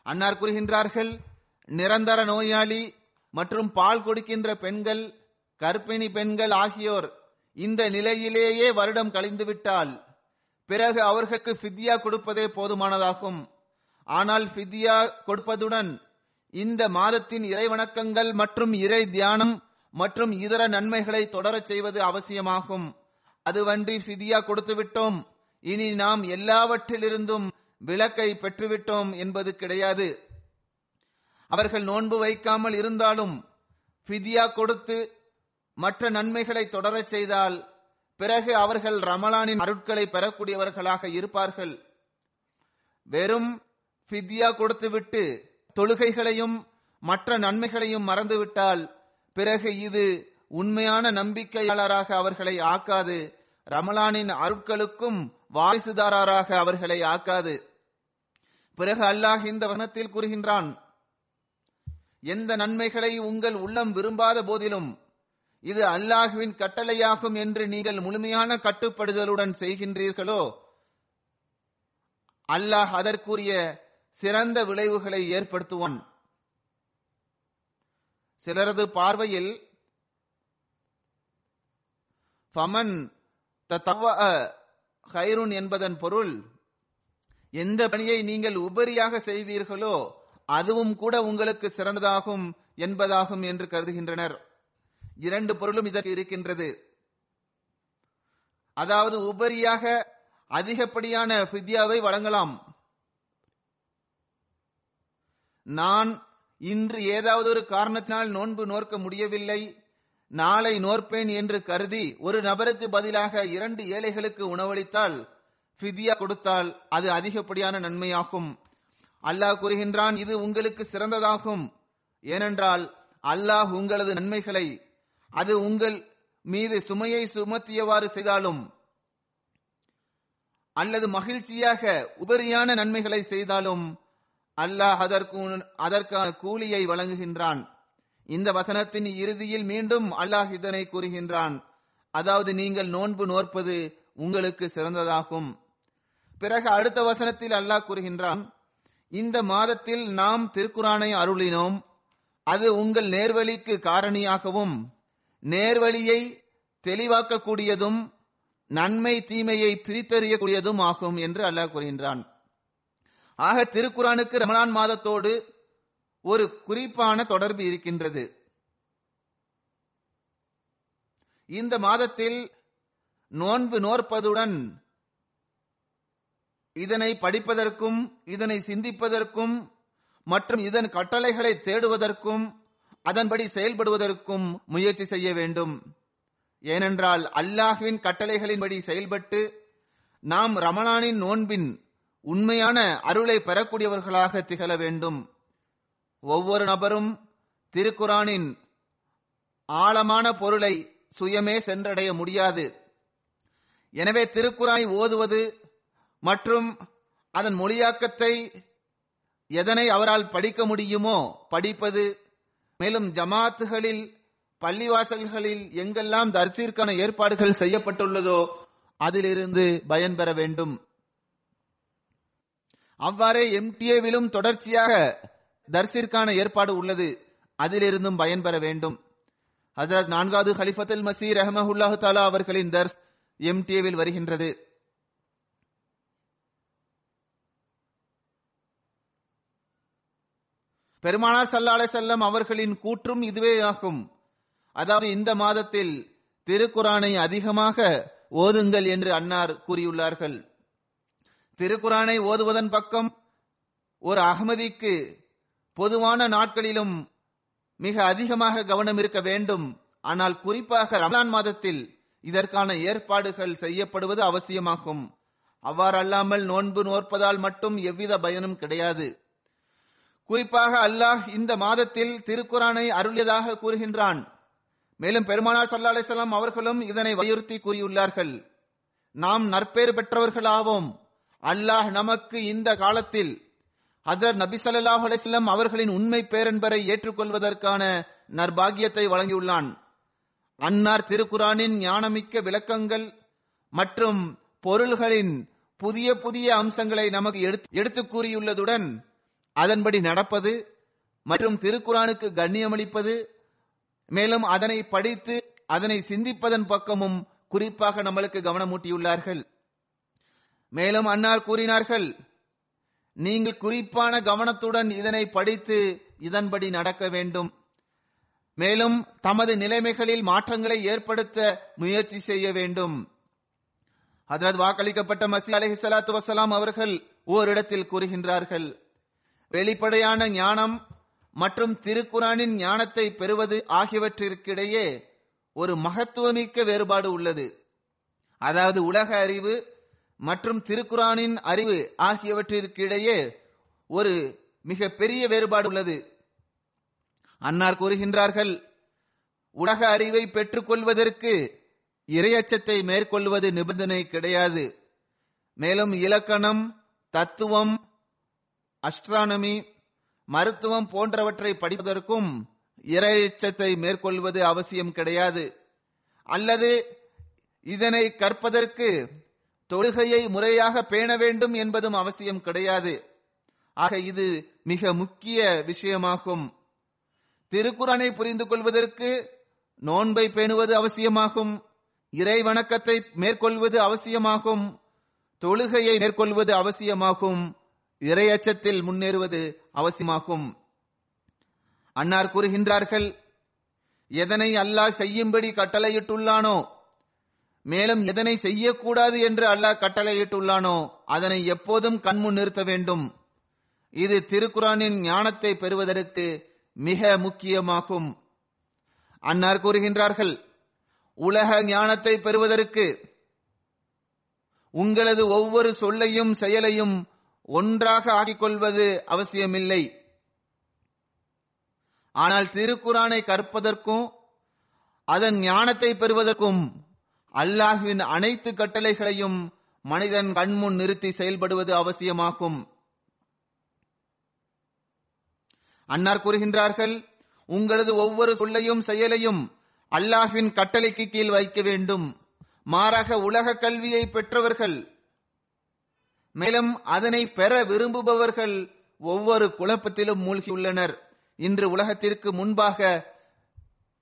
அன்னார் கூறுகின்றார்கள் நிரந்தர நோயாளி மற்றும் பால் கொடுக்கின்ற பெண்கள் கர்ப்பிணி பெண்கள் ஆகியோர் இந்த நிலையிலேயே வருடம் கழிந்துவிட்டால் பிறகு அவர்களுக்கு ஃபித்யா கொடுப்பதே போதுமானதாகும். ஆனால் ஃபித்யா கொடுப்பதுடன் இந்த மாதத்தின் இறை வணக்கங்கள் மற்றும் இறை தியானம் மற்றும் இதர நன்மைகளை தொடரச் செய்வது அவசியமாகும். அதுவன்றி ஃபிதியா கொடுத்துவிட்டோம். இனி நாம் எல்லாவற்றிலிருந்தும் விளக்கை பெற்றுவிட்டோம் என்பது கிடையாது. அவர்கள் நோன்பு வைக்காமல் இருந்தாலும் ஃபிதியா கொடுத்து மற்ற நன்மைகளை தொடரச் செய்தால் பிறகு அவர்கள் ரமலானின் அருட்களை பெறக்கூடியவர்களாக இருப்பார்கள். வெறும் ஃபித்யா கொடுத்துவிட்டு தொழுகைகளையும் மற்ற நன்மைகளையும் மறந்துவிட்டால் பிறகு இது உண்மையான நம்பிக்கையாளராக அவர்களை ஆக்காது ரமலானின் அருட்களுக்கும் வாரிசுதாரராக அவர்களை ஆக்காது. பிறகு அல்லாஹ் இந்த வனத்தில் கூறுகின்றான் எந்த நன்மைகளை உங்கள் உள்ளம் விரும்பாத போதிலும் இது அல்லாஹுவின் கட்டளையாகும் என்று நீங்கள் முழுமையான கட்டுப்படுதலுடன் செய்கின்றீர்களோ? அல்லாஹ் அதற்குரிய சிறந்த விளைவுகளை ஏற்படுத்துவான். சிலரது பார்வையில் ஃபமன் ஹைருன் என்பதன் பொருள் எந்த பணியை நீங்கள் உபரியாக செய்வீர்களோ அதுவும் கூட உங்களுக்கு சிறந்ததாகும் என்பதாகும் என்று கருதுகின்றனர். இரண்டு பொருளும் இதற்கு இருக்கின்றது. அதாவது உபரியாக அதிகப்படியான ஃபித்யாவை வழங்கலாம். நான் இன்று ஏதாவது ஒரு காரணத்தினால் நோன்பு நோர்க்க முடியவில்லை. நாளை நோற்பேன் என்று கருதி ஒரு நபருக்கு பதிலாக இரண்டு ஏழைகளுக்கு உணவளித்தால் ஃபிதியா கொடுத்தால் அது அதிகப்படியான நன்மையாகும். அல்லாஹ் கூறுகின்றான் இது உங்களுக்கு சிறந்ததாகும். ஏனென்றால் அல்லாஹ் உங்களது நன்மைகளை அது உங்கள் மீது சுமையை சுமத்தியவாறு செய்தாலும் அல்லது மகிழ்ச்சியாக உபரியான நன்மைகளை செய்தாலும் அல்லாஹ் அதற்கு அதற்கான கூலியை வழங்குகின்றான். இந்த வசனத்தின் இறுதியில் மீண்டும் அல்லாஹ் இதனை கூறுகின்றான். அதாவது நீங்கள் நோன்பு நோற்பது உங்களுக்கு சிறந்ததாகும். பிறகு அடுத்த வசனத்தில் அல்லாஹ் கூறுகின்றான் இந்த மாதத்தில் நாம் திருக்குரானை அருளினோம். அது உங்கள் நேர்வழிக்கு காரணியாகவும் நேர்வழியை தெளிவாக்கக்கூடியதும் நன்மை தீமையை பிரித்தறியக்கூடியதும் ஆகும் என்று அல்லாஹ் கூறுகின்றான். ஆக திருக்குரானுக்கு ரமலான் மாதத்தோடு ஒரு குறிப்பான தொடர்பு இருக்கின்றது. இந்த மாதத்தில் நோன்பு நோற்பதுடன் இதனை படிப்பதற்கும் இதனை சிந்திப்பதற்கும் மற்றும் இதன் கட்டளைகளை தேடுவதற்கும் அதன்படி செயல்படுவதற்கும் முயற்சி செய்ய வேண்டும். ஏனென்றால் அல்லாஹுவின் கட்டளைகளின்படி செயல்பட்டு நாம் ரமணானின் நோன்பின் உண்மையான அருளை பெறக்கூடியவர்களாக திகழ வேண்டும். ஒவ்வொரு நபரும் திருக்குறானின் ஆழமான பொருளை சுயமே சென்றடைய முடியாது. எனவே திருக்குறானை ஓதுவது மற்றும் அதன் மொழியாக்கத்தை எதனை அவரால் படிக்க முடியுமோ படிப்பது மேலும் ஜமாத்துகளில் பள்ளிவாசல்களில் எங்கெல்லாம் தர்சீர்க்கான ஏற்பாடுகள் செய்யப்பட்டுள்ளதோ அதிலிருந்து பயன்பெற வேண்டும். அவ்வாறே எம்டிஏவிலும் தொடர்ச்சியாக தர்சிற்கான ஏற்பாடு உள்ளது. அதிலிருந்தும் பயன்பெற வேண்டும். ஹசரத் நான்காவது ஹலிஃபத்துல் மசீர் அஹமஹுல்லாஹு தாலா அவர்களின் தர்ஸ் எம்டிஏவில் வருகின்றது. பெருமானார் சல்லாலை செல்லம் அவர்களின் கூற்றும் இதுவே ஆகும். அதாவது இந்த மாதத்தில் திருக்குரானை அதிகமாக ஓதுங்கள் என்று அன்னார் கூறியுள்ளார்கள். திருக்குரானை ஓதுவதன் பக்கம் ஒரு அகமதிக்கு பொதுவான நாட்களிலும் மிக அதிகமாக கவனம் இருக்க வேண்டும். ஆனால் குறிப்பாக ரமலான் மாதத்தில் இதற்கான ஏற்பாடுகள் செய்யப்படுவது அவசியமாகும். அவ்வாறல்லாமல் நோன்பு நோற்பதால் மட்டும் எவ்வித பயனும் கிடையாது. குறிப்பாக அல்லாஹ் இந்த மாதத்தில் திருக்குரானை அருளியதாக கூறுகின்றான். மேலும் பெருமானார் சல்லா அலிசல்லாம் அவர்களும் இதனை வலியுறுத்தி கூறியுள்ளார்கள். நாம் நற்பேறு பெற்றவர்களாவோம். அல்லாஹ் நமக்கு இந்த காலத்தில் ஹதரத் நபி சல்லாஹ் அலைஹி அவர்களின் உண்மை பேரன்பரை ஏற்றுக்கொள்வதற்கான நற்பாகியத்தை வழங்கியுள்ளான். அன்னார் திருக்குரானின் ஞானமிக்க விளக்கங்கள் மற்றும் பொருள்களின் புதிய புதிய அம்சங்களை நமக்கு எடுத்து கூறியுள்ளதுடன் அதன்படி நடப்பது மற்றும் திருக்குரானுக்கு கண்ணியமளிப்பது மேலும் அதனை படித்து அதனை சிந்திப்பதன் பக்கமும் குறிப்பாக நம்மளுக்கு கவனமூட்டியுள்ளார்கள். மேலும் அன்னார் கூறினார்கள் நீங்கள் குறிப்பான கவனத்துடன் இதனை படித்து இதன்படி நடக்க வேண்டும். மேலும் தமது நிலைமைகளில் மாற்றங்களை ஏற்படுத்த முயற்சி செய்ய வேண்டும். அதனால் வாக்களிக்கப்பட்ட மசி அலஹி சலாத்து வசலாம் அவர்கள் ஓரிடத்தில் கூறுகின்றார்கள் வெளிப்படையான ஞானம் மற்றும் திருக்குறானின் ஞானத்தை பெறுவது ஆகியவற்றிற்கிடையே ஒரு மகத்துவமிக்க வேறுபாடு உள்ளது. அதாவது உலக அறிவு மற்றும் திருக்குரானின் அறிவு ஆகியவற்றிற்கிடையே ஒரு மிக பெரிய வேறுபாடு உள்ளது. அன்னார் கூறுகின்றார்கள் உலக அறிவை பெற்றுக்கொள்வதற்கு இரையச்சத்தை மேற்கொள்வது நிபந்தனை கிடையாது. மேலும் இலக்கணம் தத்துவம் அஸ்ட்ரானமி மருத்துவம் போன்றவற்றை படிப்பதற்கும் இரையச்சத்தை மேற்கொள்வது அவசியம் கிடையாது. அல்லது இதனை கற்பதற்கு தொழுகையை முறையாக பேண வேண்டும் என்பதும் அவசியம் கிடையாது. ஆக இது மிக முக்கிய விஷயமாகும். திருக்குறானை புரிந்து கொள்வதற்கு நோன்பை பேணுவது அவசியமாகும். இறை வணக்கத்தை மேற்கொள்வது அவசியமாகும். தொழுகையை மேற்கொள்வது அவசியமாகும். இறையச்சத்தில் முன்னேறுவது அவசியமாகும். அன்னார் கூறுகின்றார்கள் எதனை அல்லாஹ் செய்யும்படி கட்டளையிட்டுள்ளானோ மேலும் எதனை செய்யக்கூடாது என்று அல்லாஹ் கட்டளையிட்டுள்ளானோ அதனை எப்போதும் கண்முன் நிறுத்த வேண்டும். இது திருக்குறானின் ஞானத்தை பெறுவதற்கு மிக முக்கியமாகும். அன்னார் கூறுகின்றார்கள் உலக ஞானத்தை பெறுவதற்கு உங்களது ஒவ்வொரு சொல்லையும் செயலையும் ஒன்றாக ஆக்கிக்கொள்வது அவசியமில்லை. ஆனால் திருக்குரானை கற்பதற்கும் அதன் ஞானத்தை பெறுவதற்கும் அல்லாஹுவின் அனைத்து கட்டளைகளையும் மனிதன் கண்முன் நிறுத்தி செயல்படுவது அவசியமாகும். அன்னார் கூறுகின்றார்கள் உங்களது ஒவ்வொரு சொல்லையும் செயலையும் அல்லாஹ்வின் கட்டளைக்கு கீழ் வைக்க வேண்டும். மாறாக உலக கல்வியை பெற்றவர்கள் மேலும் அதனை பெற விரும்புபவர்கள் ஒவ்வொரு குழப்பத்திலும் மூழ்கியுள்ளனர். இன்று உலகத்திற்கு முன்பாக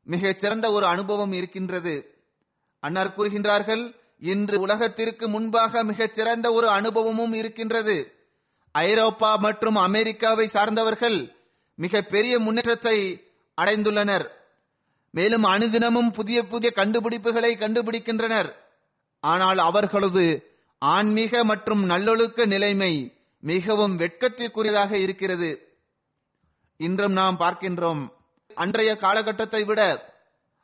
மிகச் சிறந்த ஒரு அனுபவம் இருக்கின்றது. அன்னார் கூறுகின்றார்கள் இன்று உலகத்திற்கு முன்பாக மிகச் சிறந்த ஒரு அனுபவமும் இருக்கின்றது. ஐரோப்பா மற்றும் அமெரிக்காவை சார்ந்தவர்கள் மிக பெரிய முன்னேற்றத்தை அடைந்துள்ளனர். மேலும் அனுதினமும் புதிய புதிய கண்டுபிடிப்புகளை கண்டுபிடிக்கின்றனர். ஆனால் அவர்களது ஆன்மீக மற்றும் நல்லொழுக்க நிலைமை மிகவும் வெட்கத்திற்குரியதாக இருக்கிறது. இன்றும் நாம் பார்க்கின்றோம். அன்றைய காலகட்டத்தை விட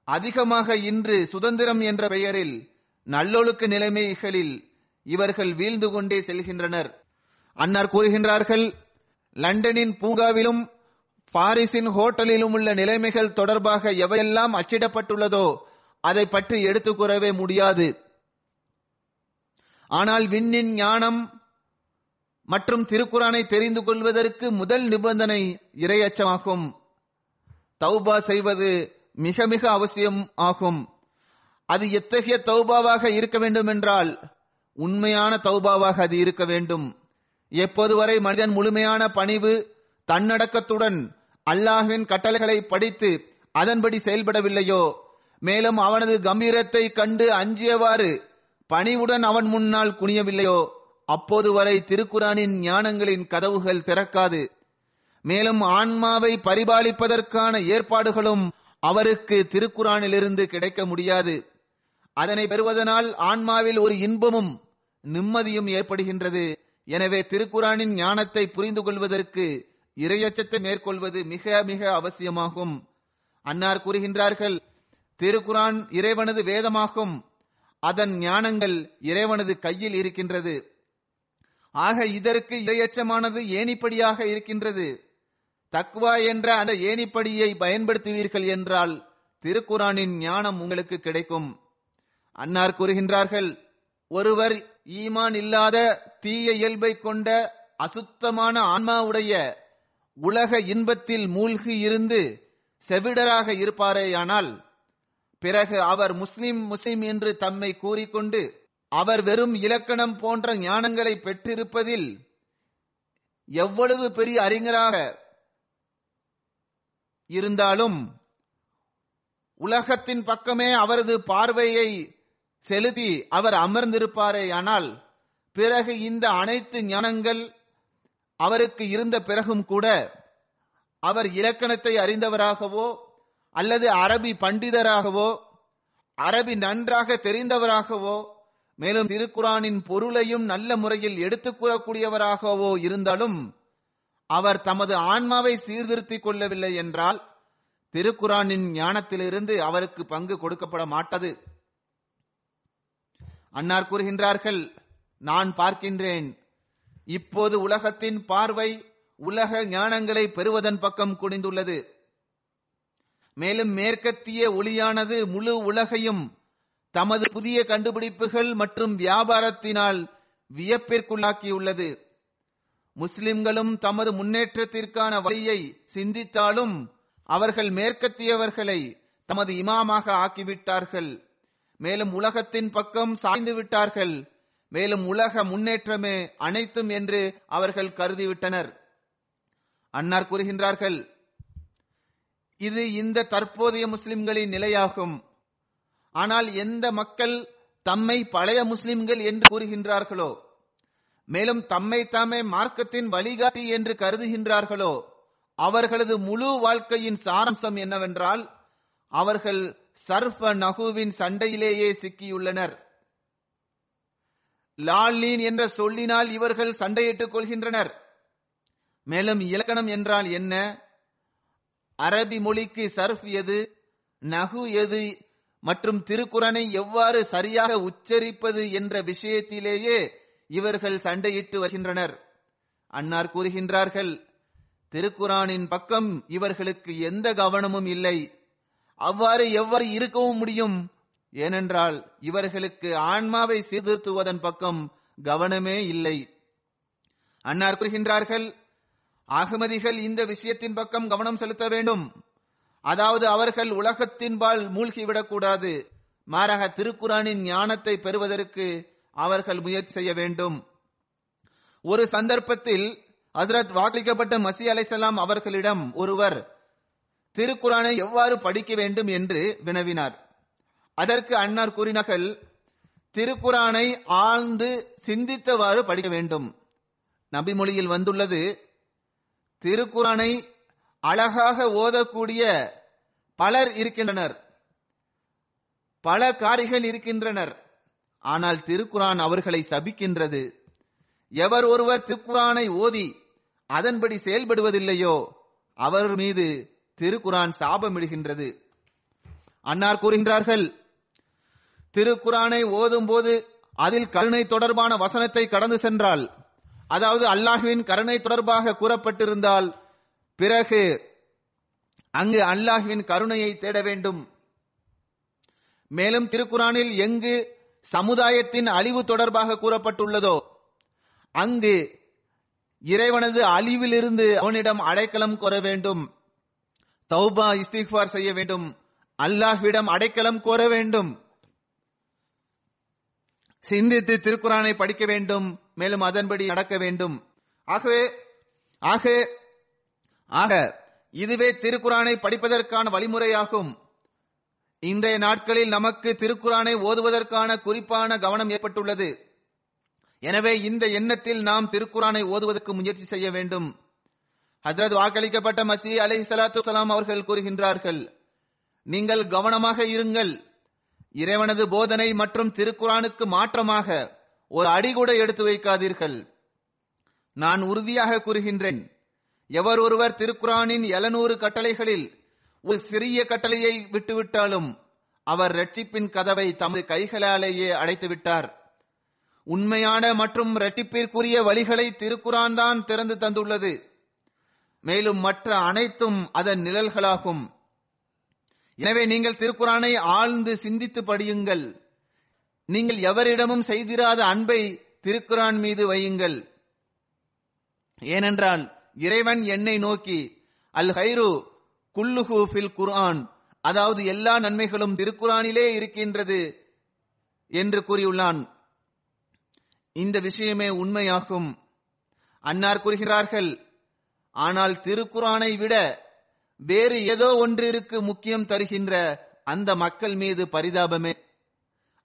அதிகமாக இன்று சுதந்திரம் என்ற பெயரில் நல்லொழுக்க நிலைமைகளில் இவர்கள் வீழ்ந்து கொண்டே செல்கின்றனர். அன்னார் கூறுகின்றார்கள் லண்டனின் பூங்காவிலும் பாரிஸின் ஹோட்டலிலும் உள்ள நிலைமைகள் தொடர்பாக எவையெல்லாம் அச்சிடப்பட்டுள்ளதோ அதை பற்றி எடுத்துக் கூறவே முடியாது. ஆனால் விண்ணின் ஞானம் மற்றும் திருக்குறானை தெரிந்து கொள்வதற்கு முதல் நிபந்தனை இரையச்சமாகும். தௌபா செய்வது மிக மிக அவசியம் ஆகும். அது எத்தகைய தௌபாவாக இருக்க வேண்டும் என்றால் உண்மையான தௌபாவாக அது இருக்க வேண்டும். எப்போது வரை மனிதன் முழுமையான பணிவு தன்னடக்கத்துடன் அல்லாஹின் கட்டளைகளை படித்து அதன்படி செயல்படவில்லையோ மேலும் அவனது கம்பீரத்தை கண்டு அஞ்சியவாறு பணிவுடன் அவன் முன்னால் குனியவில்லையோ அப்போது வரை திருக்குறானின் ஞானங்களின் கதவுகள் திறக்காது. மேலும் ஆன்மாவை பரிபாலிப்பதற்கான ஏற்பாடுகளும் அவருக்கு திருக்குறானிலிருந்து கிடைக்க முடியாது. அதனை பெறுவதனால் ஆன்மாவில் ஒரு இன்பமும் நிம்மதியும் ஏற்படுகின்றது. எனவே திருக்குறானின் ஞானத்தை புரிந்து கொள்வதற்கு இரையச்சத்தை மேற்கொள்வது மிக மிக அவசியமாகும். அன்னார் கூறுகின்றார்கள் திருக்குரான் இறைவனது வேதமாகும். அதன் ஞானங்கள் இறைவனது கையில் இருக்கின்றது. ஆக இதற்கு இரையச்சமானது ஏணிப்படியாக இருக்கின்றது. தக்வா என்ற அந்த ஏணிப்படியை பயன்படுத்துவீர்கள் என்றால் திருக்குறானின் ஞானம் உங்களுக்கு கிடைக்கும். அன்னார் கூறுகின்றார்கள் ஒருவர் ஈமான் இல்லாத தீய இயல்பை கொண்ட அசுத்தமான ஆன்மாவுடைய உலக இன்பத்தில் மூழ்கி இருந்து செவிடராக இருப்பாரேயானால் பிறகு அவர் முஸ்லிம் முஸ்லிம் என்று தம்மை கூறிக்கொண்டு அவர் வெறும் இலக்கணம் போன்ற ஞானங்களை பெற்றிருப்பதில் எவ்வளவு பெரிய அறிஞராக இருந்தாலும் உலகத்தின் பக்கமே அவரது பார்வையை செலுத்தி அவர் அமர்ந்திருப்பாரே ஆனால் பிறகு இந்த அனைத்து ஞானங்கள் அவருக்கு இருந்த பிறகும் கூட அவர் இலக்கணத்தை அறிந்தவராகவோ அல்லது அரபி பண்டிதராகவோ அரபி நன்றாக தெரிந்தவராகவோ மேலும் திருக்குரானின் பொருளையும் நல்ல முறையில் எடுத்துக் கூறக்கூடியவராகவோ இருந்தாலும் அவர் தமது ஆன்மாவை சீர்திருத்திக் கொள்ளவில்லை என்றால் திருக்குரானின் ஞானத்திலிருந்து அவருக்கு பங்கு கொடுக்கப்பட மாட்டது. அன்னார் கூறுகின்றார்கள் நான் பார்க்கின்றேன். இப்போது உலகத்தின் பார்வை உலக ஞானங்களை பெறுவதன் பக்கம் குனிந்துள்ளது. மேலும் மேற்கத்திய ஒளியானது முழு உலகையும் தமது புதிய கண்டுபிடிப்புகள் மற்றும் வியாபாரத்தினால் வியப்பிற்குள்ளாக்கியுள்ளது. முஸ்லிம்களும் தமது முன்னேற்றத்திற்கான வழியை சிந்தித்தாலும் அவர்கள் மேற்கத்தியவர்களை தமது இமாமாக ஆக்கிவிட்டார்கள். மேலும் உலகத்தின் பக்கம் சாய்ந்து விட்டார்கள். மேலும் உலக முன்னேற்றமே அனைத்தும் என்று அவர்கள் கருதிவிட்டனர். அன்னார் கூறுகின்றார்கள் இது இந்த தற்போதைய முஸ்லிம்களின் நிலையாகும். ஆனால் எந்த மக்கள் தம்மை பழைய முஸ்லிம்கள் என்று கூறுகின்றார்களோ மேலும் தம்மை தாமே மார்க்கத்தின் வழிகாட்டி என்று கருதுகின்றார்களோ அவர்களது முழு வாழ்க்கையின் சாரம்சம் என்னவென்றால் அவர்கள் சர்ஃப நகுவின் சண்டையிலேயே சிக்கியுள்ளனர். லாலீன் என்ற சொல்லினால் இவர்கள் சண்டையிட்டுக் கொள்கின்றனர். மேலும் இலக்கணம் என்றால் என்ன? அரபி மொழிக்கு சர்ஃப் எது நகு எது மற்றும் திருக்குறனை எவ்வாறு சரியாக உச்சரிப்பது என்ற விஷயத்திலேயே இவர்கள் சண்டையிட்டு வருகின்றனர். அன்னார் கூறுகின்றார்கள் திருக்குறானின் பக்கம் இவர்களுக்கு எந்த கவனமும் இல்லை. அவ்வாறு எவ்வாறு இருக்கவும் முடியும்? ஏனென்றால் இவர்களுக்கு ஆன்மாவை சீர்திருத்துவதன் பக்கம் கவனமே இல்லை. அன்னார் கூறுகின்றார்கள் அகமதிகள் இந்த விஷயத்தின் பக்கம் கவனம் செலுத்த வேண்டும். அதாவது அவர்கள் உலகத்தின்பால் மூழ்கிவிடக்கூடாது மாறாக திருக்குறானின் ஞானத்தை பெறுவதற்கு அவர்கள் முயற்சி செய்ய வேண்டும். ஒரு சந்தர்ப்பத்தில் ஹசரத் வாக்களிக்கப்பட்ட மசி அலைசலாம் அவர்களிடம் ஒருவர் திருக்குறானை எவ்வாறு படிக்க வேண்டும் என்று வினவினார். அதற்கு அன்னார் கூறினார்கள் திருக்குறானை ஆழ்ந்து சிந்தித்தவாறு படிக்க வேண்டும். நபிமொழியில் வந்துள்ளது திருக்குறானை அழகாக ஓதக்கூடிய பலர் இருக்கின்றனர். பல காரிகள் இருக்கின்றனர். ஆனால் திருக்குரான் அவர்களை சபிக்கின்றது. எவர் ஒருவர் திருக்குரானை ஓதி அதன்படி செயல்படுவதில்லையோ அவர் மீது திருக்குரான் சாபமிடுகின்றது. அன்னார் கூறுகின்றார்கள் திருக்குரானை ஓதும் போது அதில் கருணை தொடர்பான வசனத்தை கடந்து சென்றால் அதாவது அல்லாஹுவின் கருணை தொடர்பாக கூறப்பட்டிருந்தால் பிறகு அங்கு அல்லாஹுவின் கருணையை தேட வேண்டும். மேலும் திருக்குரானில் எங்கு சமுதாயத்தின் அழிவு தொடர்பாக கூறப்பட்டுள்ளதோ அங்கு இறைவனது அழிவிலிருந்து அவனிடம் அடைக்கலம் கோர வேண்டும். தௌபா இஸ்திஃபார் செய்ய வேண்டும். அல்லாஹ்விடம் அடைக்கலம் கோர வேண்டும். சிந்தித்து திருக்குறானை படிக்க வேண்டும். மேலும் அதன்படி நடக்க வேண்டும். ஆகவே ஆக ஆக இதுவே திருக்குறானை படிப்பதற்கான வழிமுறையாகும். இன்றைய நாட்களில் நமக்கு திருக்குறானை ஓதுவதற்கான குறிப்பான கவனம் ஏற்பட்டுள்ளது. எனவே இந்த எண்ணத்தில் நாம் திருக்குறானை ஓதுவதற்கு முயற்சி செய்ய வேண்டும். ஹஜரத் வாக்களிக்கப்பட்ட மசி அலை சலாத்து சலாம் அவர்கள் கூறுகின்றார்கள் நீங்கள் கவனமாக இருங்கள். இறைவனது போதனை மற்றும் திருக்குறானுக்கு மாற்றமாக ஒரு அடி கூட எடுத்து வைக்காதீர்கள். நான் உறுதியாக கூறுகின்றேன். எவர் ஒருவர் திருக்குறானின் எழுநூறு கட்டளைகளில் ஒரு சிறிய கட்டளையை விட்டுவிட்டாலும் அவர் ரட்சிப்பின் கதவை தமது கைகளாலேயே அடைத்து விட்டார் உண்மையான மற்றும் இரட்டிப்பிற்குரிய வழிகளை திருக்குறான் தான் திறந்து தந்துள்ளது. மேலும் மற்ற அனைத்தும் அதன் நிழல்களாகும். எனவே நீங்கள் திருக்குறானை ஆழ்ந்து சிந்தித்து படியுங்கள். நீங்கள் எவரிடமும் செய்திராத அன்பை திருக்குரான் மீது வையுங்கள். ஏனென்றால் இறைவன் என்னை நோக்கி அல் ஹைரு குல்லுஹு ஃபில் குர்ஆன். அதாவது எல்லா நன்மைகளும் திருக்குறானிலே இருக்கின்றது என்று கூறியுள்ளான். இந்த விஷயமே உண்மையாகும். அன்னார் கூறுகிறார்கள் ஆனால் திருக்குறானை விட வேறு ஏதோ ஒன்றிற்கு முக்கியம் தருகின்ற அந்த மக்கள் மீது பரிதாபமே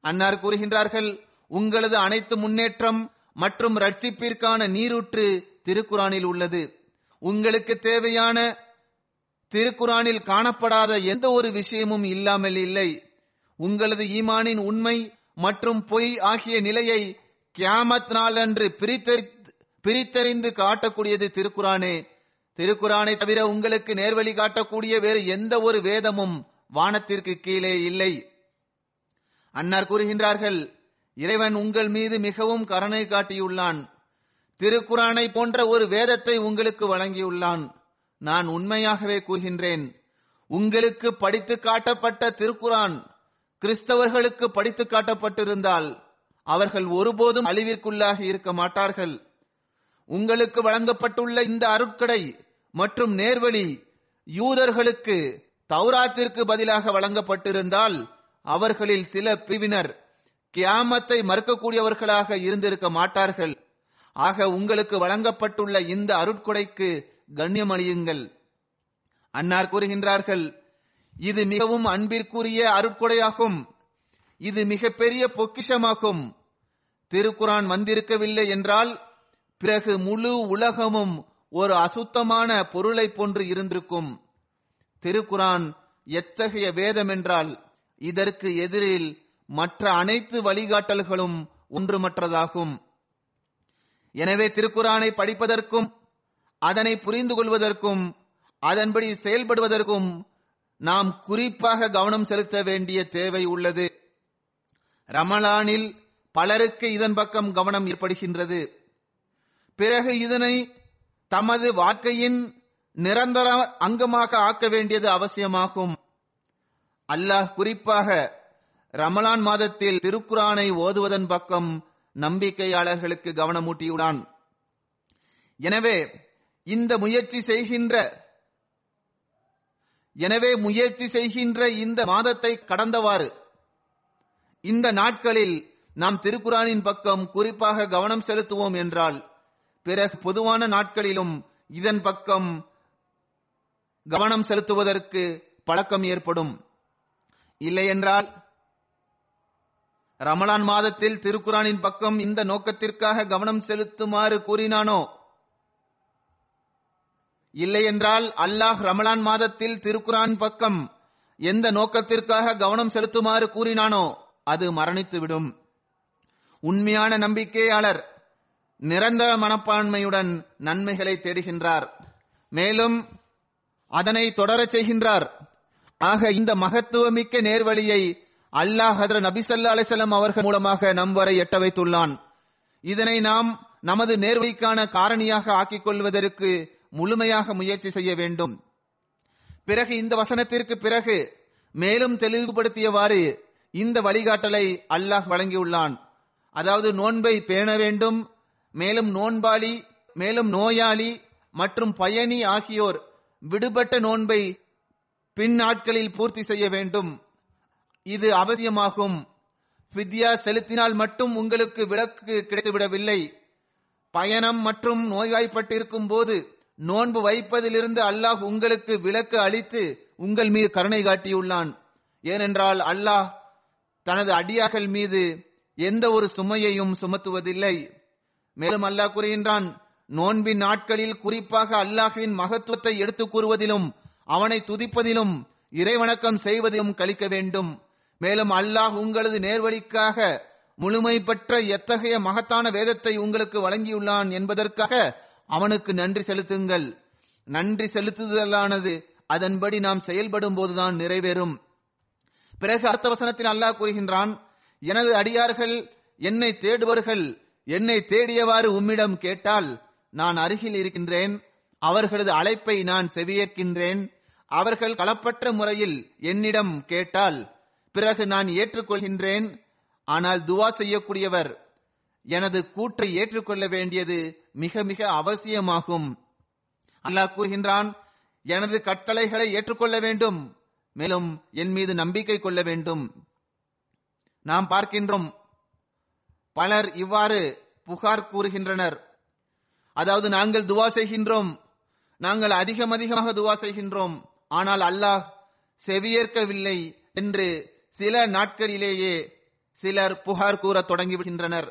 அன்னார் கூறுகின்றார்கள் உங்களது அனைத்து முன்னேற்றம் மற்றும் ரட்சிப்பிற்கான நீரூற்று திருக்குறானில் உள்ளது. உங்களுக்கு தேவையான திருக்குறானில் காணப்படாத எந்த ஒரு விஷயமும் இல்லாமல் இல்லை. உங்களது ஈமானின் உண்மை மற்றும் பொய் ஆகிய நிலையை கியாமத் நாளன்று பிரித்தறி பிரித்தறிந்து காட்டக்கூடியது திருக்குறானே. திருக்குறானை தவிர உங்களுக்கு நேர்வழி காட்டக்கூடிய வேறு எந்த ஒரு வேதமும் வானத்திற்கு கீழே இல்லை. அன்னார் கூறுகின்றார்கள் இறைவன் உங்கள் மீது மிகவும் கருணை காட்டியுள்ளான். திருக்குறானை போன்ற ஒரு வேதத்தை உங்களுக்கு வழங்கியுள்ளான். நான் உண்மையாகவே கூறுகின்றேன். உங்களுக்கு படித்து காட்டப்பட்ட திருக்குரான் கிறிஸ்தவர்களுக்கு படித்து காட்டப்பட்டிருந்தால் அவர்கள் ஒருபோதும் அழிவிற்குள்ளாகி இருக்க மாட்டார்கள். உங்களுக்கு வழங்கப்பட்டுள்ள இந்த அருட்கடை மற்றும் நேர்வழி யூதர்களுக்கு தௌராத்திற்கு பதிலாக வழங்கப்பட்டிருந்தால் அவர்களில் சில பிரிவினர் கியாமத்தை மறுக்கக்கூடியவர்களாக இருந்திருக்க மாட்டார்கள். ஆக உங்களுக்கு வழங்கப்பட்டுள்ள இந்த அருட்கொடைக்கு கண்ணியமளியுங்கள். அன்னார் கூறுகின்றார்கள் இது மிகவும் அன்பிற்குரிய அருட்கொடையாகும். இது மிகப்பெரிய பொக்கிஷமாகும். திருக்குரான் வந்திருக்கவில்லை என்றால் பிறகு முழு உலகமும் ஒரு அசுத்தமான பொருளை போன்று இருந்திருக்கும். திருக்குரான் எத்தகைய வேதம் என்றால் இதற்கு எதிரில் மற்ற அனைத்து வழிகாட்டல்களும் ஒன்றுமற்றதாகும். எனவே திருக்குறானை படிப்பதற்கும் அதனை புரிந்து கொள்வதற்கும் அதன்படி செயல்படுவதற்கும் நாம் குறிப்பாக கவனம் செலுத்த வேண்டிய தேவை உள்ளது. ரமலானில் பலருக்கு இதன் பக்கம் கவனம் ஏற்படுகின்றது. பிறகு இதனை தமது வாழ்க்கையின் நிரந்தர அங்கமாக ஆக்க வேண்டியது அவசியமாகும். அல்லாஹ் குறிப்பாக ரமலான் மாதத்தில் திருக்குரானை ஓதுவதன் பக்கம் நம்பிக்கையாளர்களுக்கு கவனமூட்டியுள்ளான். எனவே இந்த முயற்சி செய்கின்ற எனவே முயற்சி செய்கின்ற இந்த மாதத்தை கடந்தவாறு இந்த நாட்களில் நாம் திருக்குரானின் பக்கம் குறிப்பாக கவனம் செலுத்துவோம் என்றால் பிறகு பொதுவான நாட்களிலும் இதன் பக்கம் கவனம் செலுத்துவதற்கு பழக்கம் ஏற்படும். இல்லையென்றால் ரமலான் மாதத்தில் திருக்குறானின் பக்கம் இந்த நோக்கத்திற்காக கவனம் செலுத்துமாறு கூறினானோ? இல்லை என்றால் அல்லாஹ் ரமலான் மாதத்தில் திருக்குறான் பக்கம் எந்த நோக்கத்திற்காக கவனம் செலுத்துமாறு கூறினானோ அது மரணித்துவிடும். உண்மையான நம்பிக்கையாளர் நிரந்தர மனப்பான்மையுடன் நன்மைகளை தேடுகின்றார். மேலும் அதனை தொடரச் செய்கின்றார். ஆக இந்த மகத்துவமிக்க நேர்வழியை அல்லாஹ் ஹதர நபிசல்லா அலிசல்லாம் அவர்கள் மூலமாக நம் வரை எட்ட வைத்துள்ளான். இதனை நாம் நமது நேர்வழிக்கான காரணியாக ஆக்கிக் கொள்வதற்கு முழுமையாக முயற்சி செய்ய வேண்டும். பிறகு இந்த வசனத்திற்கு பிறகு மேலும் தெளிவுபடுத்தியவாறு இந்த வழிகாட்டலை அல்லாஹ் வழங்கியுள்ளான். அதாவது நோன்பை பேண வேண்டும் மேலும் நோன்பாளி மேலும் நோயாளி மற்றும் பயணி ஆகியோர் விடுபட்ட நோன்பை பின் நாட்களில் பூர்த்தி செய்ய வேண்டும். இது அவசியமாகும். ஃபித்யா செலுத்தினால் மட்டும் உங்களுக்கு விளக்கு கிடைத்துவிடவில்லை. பயணம் மற்றும் நோய்வாய்ப்பட்டிருக்கும் போது நோன்பு வைப்பதிலிருந்து அல்லாஹ் உங்களுக்கு விளக்கு அளித்து உங்கள் மீது கருணை காட்டியுள்ளான். ஏனென்றால் அல்லாஹ் தனது அடியார்கள் மீது எந்த ஒரு சுமையையும் சுமத்துவதில்லை. மேலும் அல்லாஹ் கூறுகின்றான் நோன்பின் நாட்களில் குறிப்பாக அல்லாஹின் மகத்துவத்தை எடுத்துக் கூறுவதிலும் அவனை துதிப்பதிலும் இறைவணக்கம் செய்வதிலும் கழிக்க வேண்டும். மேலும் அல்லாஹ் உங்களது நேர்வழிக்காக முழுமை பெற்ற எத்தகைய மகத்தான வேதத்தை உங்களுக்கு வழங்கியுள்ளான் என்பதற்காக அவனுக்கு நன்றி செலுத்துங்கள். நன்றி செலுத்துதலானது அதன்படி நாம் செயல்படும் போதுதான் நிறைவேறும். பிறகு அடுத்த வசனத்தில் அல்லாஹ் கூறுகின்றான் எனது அடியார்கள் என்னை தேடுவர்கள் என்னை தேடியவாறு உம்மிடம் கேட்டால் நான் அருகில் இருக்கின்றேன். அவர்களது அழைப்பை நான் செவியேற்கின்றேன். அவர்கள் களப்பற்ற முறையில் என்னிடம் கேட்டால் பிறகு நான் ஏற்றுக்கொள்கின்றேன். ஆனால் துவா செய்யக்கூடியவர் எனது கூற்றை ஏற்றுக்கொள்ள வேண்டியது மிக மிக அவசியமாகும். அல்லாஹ் கூறுகின்றான் எனது கட்டளைகளை ஏற்றுக்கொள்ள வேண்டும் மேலும் என் மீது நம்பிக்கை கொள்ள வேண்டும். நாம் பார்க்கின்றோம் பலர் இவ்வாறு புகார் கூறுகின்றனர். அதாவது நாங்கள் துவா செய்கின்றோம் நாங்கள் அதிகம் அதிகமாக துவா செய்கின்றோம். ஆனால் அல்லாஹ் செவியேற்கவில்லை என்று சில நாட்களிலேயே சிலர் புகார் கூற தொடங்கிவிடுகின்றனர்.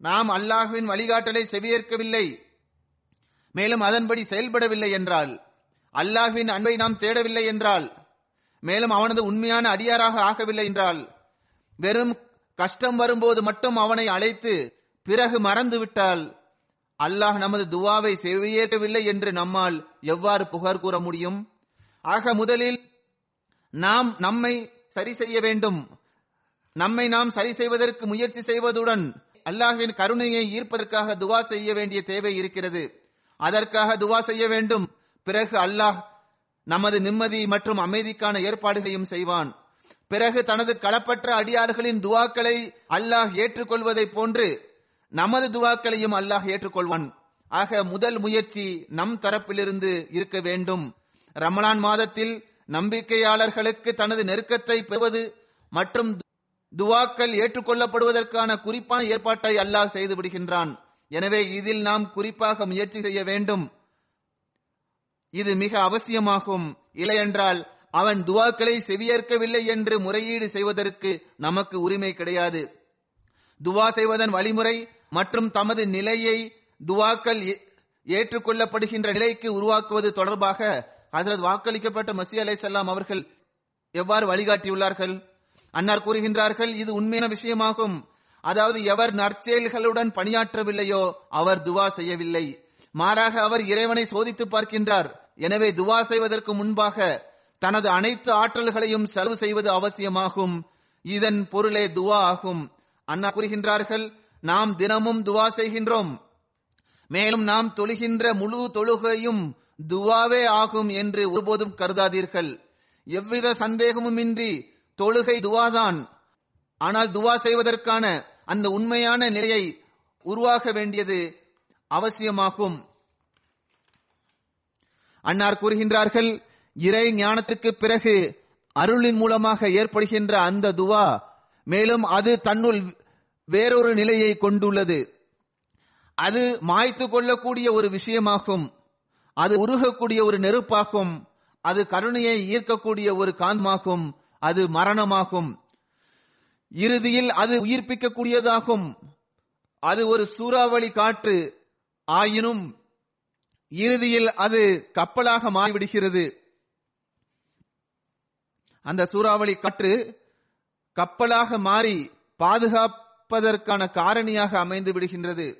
நாம் அல்லாஹுவின் வழிகாட்டலை செவியேற்கவில்லை. மேலும் அதன்படி செயல்படவில்லை என்றால் அல்லாஹுவின் அன்பை நாம் தேடவில்லை என்றால் மேலும் அவனது உண்மையான அடியாராக ஆகவில்லை என்றால் வெறும் கஷ்டம் வரும்போது மட்டும் அவனை அழைத்து பிறகு மறந்துவிட்டால் அல்லாஹ் நமது துவாவை செவியேற்கவில்லை என்று நம்மால் எவ்வாறு புகார் கூற முடியும்? ஆக முதலில் நாம் நம்மை சரி செய்ய வேண்டும். நம்மை நாம் சரி செய்வதற்கு முயற்சி செய்வதுடன் அல்லாஹின் கருணையை ஈர்ப்பதற்காக துவா செய்ய வேண்டிய தேவை இருக்கிறது. அதற்காக துவா செய்ய வேண்டும். பிறகு அல்லாஹ் நமது நிம்மதி மற்றும் அமைதிக்கான ஏற்பாடுகளையும் செய்வான். பிறகு தனது களப்பற்ற அடியார்களின் துவாக்களை அல்லாஹ் ஏற்றுக்கொள்வதை போன்று நமது துவாக்களையும் அல்லாஹ் ஏற்றுக்கொள்வான். ஆக முதல் முயற்சி நம் தரப்பிலிருந்து இருக்க வேண்டும். ரமலான் மாதத்தில் நம்பிக்கையாளர்களுக்கு தனது நெருக்கத்தை பெறுவது மற்றும் துவாக்கள் ஏற்றுக்கொள்ளப்படுவதற்கான குறிப்பான ஏற்பாட்டை அல்லாஹ் செய்து விடுகின்றான். எனவே இதில் நாம் குறிப்பாக முயற்சி செய்ய வேண்டும். இது மிக அவசியமாகும். இல்லையென்றால் அவன் துவாக்களை செவியேற்கவில்லை என்று முறையீடு செய்வதற்கு நமக்கு உரிமை கிடையாது. துவா செய்வதன் வழிமுறை மற்றும் தமது நிலையை துவாக்கள் ஏ- ஏற்றுக்கொள்ளப்படுகின்ற நிலைக்கு உருவாக்குவது தொடர்பாக ஹசரத் வாக்களிக்கப்பட்ட மசி அலை அவர்கள் எவ்வாறு வழிகாட்டியுள்ளார்கள்? அன்னார் கூறுகின்றார்கள் இது உண்மையான விஷயமாகும். அதாவது எவர் நற்செயல்களுடன் பணியாற்றவில்லையோ அவர் துவா செய்யவில்லை. மாறாக அவர் இறைவனை சோதித்து பார்க்கின்றார். எனவே துவா செய்வதற்கு முன்பாக தனது அனைத்து ஆற்றல்களையும் செலவு செய்வது அவசியமாகும். இதன் பொருளே துவா ஆகும். அண்ணா கூறுகின்றார்கள் நாம் தினமும் துவா செய்கின்றோம். மேலும் நாம் தொழுகின்ற முழு தொழுகையும் துவாவே ஆகும் என்று ஒருபோதும் கருதாதீர்கள். எவ்வித சந்தேகமும் இன்றி தொழுகை துவாதான். ஆனால் துவா செய்வதற்கான அந்த உண்மையான நிலையை உருவாக வேண்டியது அவசியமாகும். அன்னார் கூறுகின்றார்கள் இறை ஞானத்துக்கு பிறகு அருளின் மூலமாக ஏற்படுகின்ற அந்த துவா மேலும் அது தன்னுள் வேறொரு நிலையை கொண்டுள்ளது. அது மாய்த்து கொள்ளக்கூடிய ஒரு விஷயமாகும். அது உருகக்கூடிய ஒரு நெருப்பாகும். அது கருணையை ஈர்க்கக்கூடிய ஒரு காந்தமாகும். அது மரணமாகும். இறுதியில் அது உயிர்ப்பிக்கக்கூடியதாகும். அது ஒரு சூறாவளி காற்று. ஆயினும் இறுதியில் அது கப்பலாக மாறிவிடுகிறது. அந்த சூறாவளி காற்று கப்பலாக மாறி பாதுகாப்பு பாதுகாப்பதற்கான காரணியாக அமைந்து விடுகின்றது.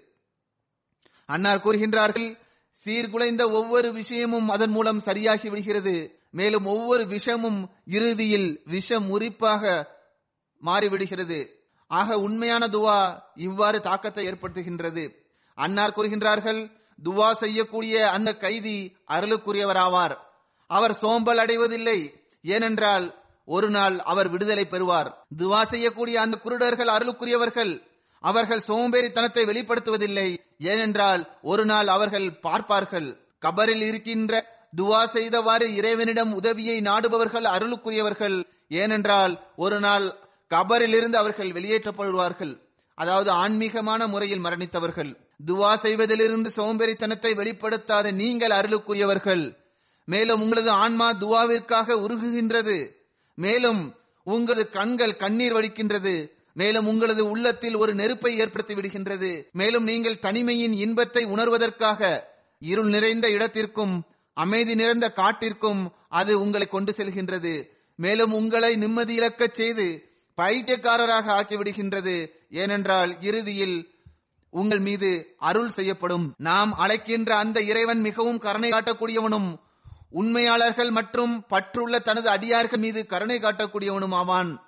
அன்னார் கூறுகின்றார்கள் சீர்குலைந்த ஒவ்வொரு விஷயமும் அதன் மூலம் சரியாகி விடுகிறது. மேலும் ஒவ்வொரு விஷமும் இறுதியில் விஷம் உரிப்பாக மாறிவிடுகிறது. ஆக உண்மையான துவா இவ்வாறு தாக்கத்தை ஏற்படுத்துகின்றது. அன்னார் கூறுகின்றார்கள் துவா செய்யக்கூடிய அந்த கைதி அருளுக்குரியவராவார். அவர் சோம்பல் அடைவதில்லை. ஏனென்றால் ஒரு நாள் அவர் விடுதலை பெறுவார். துவா செய்யக்கூடிய அந்த குருடர்கள் அருளுக்குரியவர்கள் அவர்கள் சோம்பேறித்தனத்தை வெளிப்படுத்துவதில்லை. ஏனென்றால் ஒரு நாள் அவர்கள் பார்ப்பார்கள். கபரில் இருக்கின்ற துவா செய்தவாறு இறைவனிடம் உதவியை நாடுபவர்கள் அருளுக்குரியவர்கள். ஏனென்றால் ஒரு நாள் கபரிலிருந்து அவர்கள் வெளியேற்றப்படுவார்கள். அதாவது ஆன்மீகமான முறையில் மரணித்தவர்கள். துவா செய்வதிலிருந்து சோம்பேறித்தனத்தை வெளிப்படுத்தாத நீங்கள் அருளுக்குரியவர்கள். மேலும் உங்களது ஆன்மா துவாவிற்காக உருகுகின்றது. மேலும் உங்களது கண்கள் கண்ணீர் வடிக்கின்றது. மேலும் உங்களது உள்ளத்தில் ஒரு நெருப்பை ஏற்படுத்தி விடுகின்றது. மேலும் நீங்கள் தனிமையின் இன்பத்தை உணர்வதற்காக இருள் நிறைந்த இடத்திற்கும் அமைதி நிறைந்த காட்டிற்கும் அது உங்களை கொண்டு செல்கின்றது. மேலும் உங்களை நிம்மதி இழக்கச் செய்து பைத்தியக்காரராக ஆக்கிவிடுகின்றது. ஏனென்றால் இறுதியில் உங்கள் மீது அருள் செய்யப்படும். நாம் அழைக்கின்ற அந்த இறைவன் மிகவும் கருணை காட்டக்கூடியவனும் உண்மையாளர்கள் மற்றும் பற்றுள்ள தனது அடியார்கள் மீது கருணை காட்டக்கூடியவனும் ஆவான்.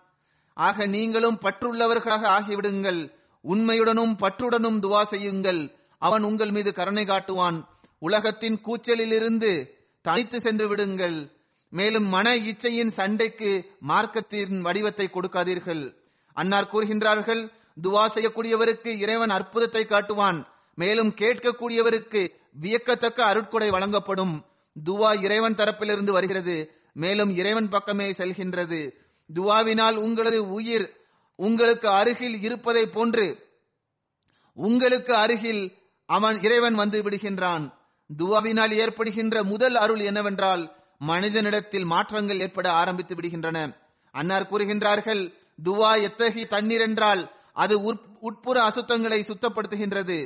ஆக நீங்களும் பற்றுள்ளவர்களாக ஆகிவிடுங்கள். உண்மையுடனும் பற்றுடனும் துவா செய்யுங்கள். அவன் உங்கள் மீது கருணை காட்டுவான். உலகத்தின் கூச்சலிலிருந்து தனித்து சென்று விடுங்கள். மேலும் மன இச்சையின் சண்டைக்கு மார்க்கத்தின் வடிவத்தை கொடுக்காதீர்கள். அன்னார் கூறுகின்றார்கள் துவா செய்யக்கூடியவருக்கு இறைவன் அற்புதத்தை காட்டுவான். மேலும் கேட்கக்கூடியவருக்கு வியக்கத்தக்க அருட்கொடை வழங்கப்படும். துவா இறைவன் தரப்பிலிருந்து வருகிறது. மேலும் இறைவன் பக்கமே செல்கின்றது. துவாவினால் உங்களது உயிர் உங்களுக்கு அருகில் இருப்பதை போன்று உங்களுக்கு அருகில் அவன் இறைவன் வந்து விடுகின்றான். துவாவினால் ஏற்படுகின்ற முதல் அருள் என்னவென்றால் மனிதனிடத்தில் மாற்றங்கள் ஏற்பட ஆரம்பித்து விடுகின்றன. அன்னார் கூறுகின்றார்கள் துவா எத்தகைய தண்ணீர் என்றால் அது உட்புற அசுத்தங்களை சுத்தப்படுத்துகின்றது.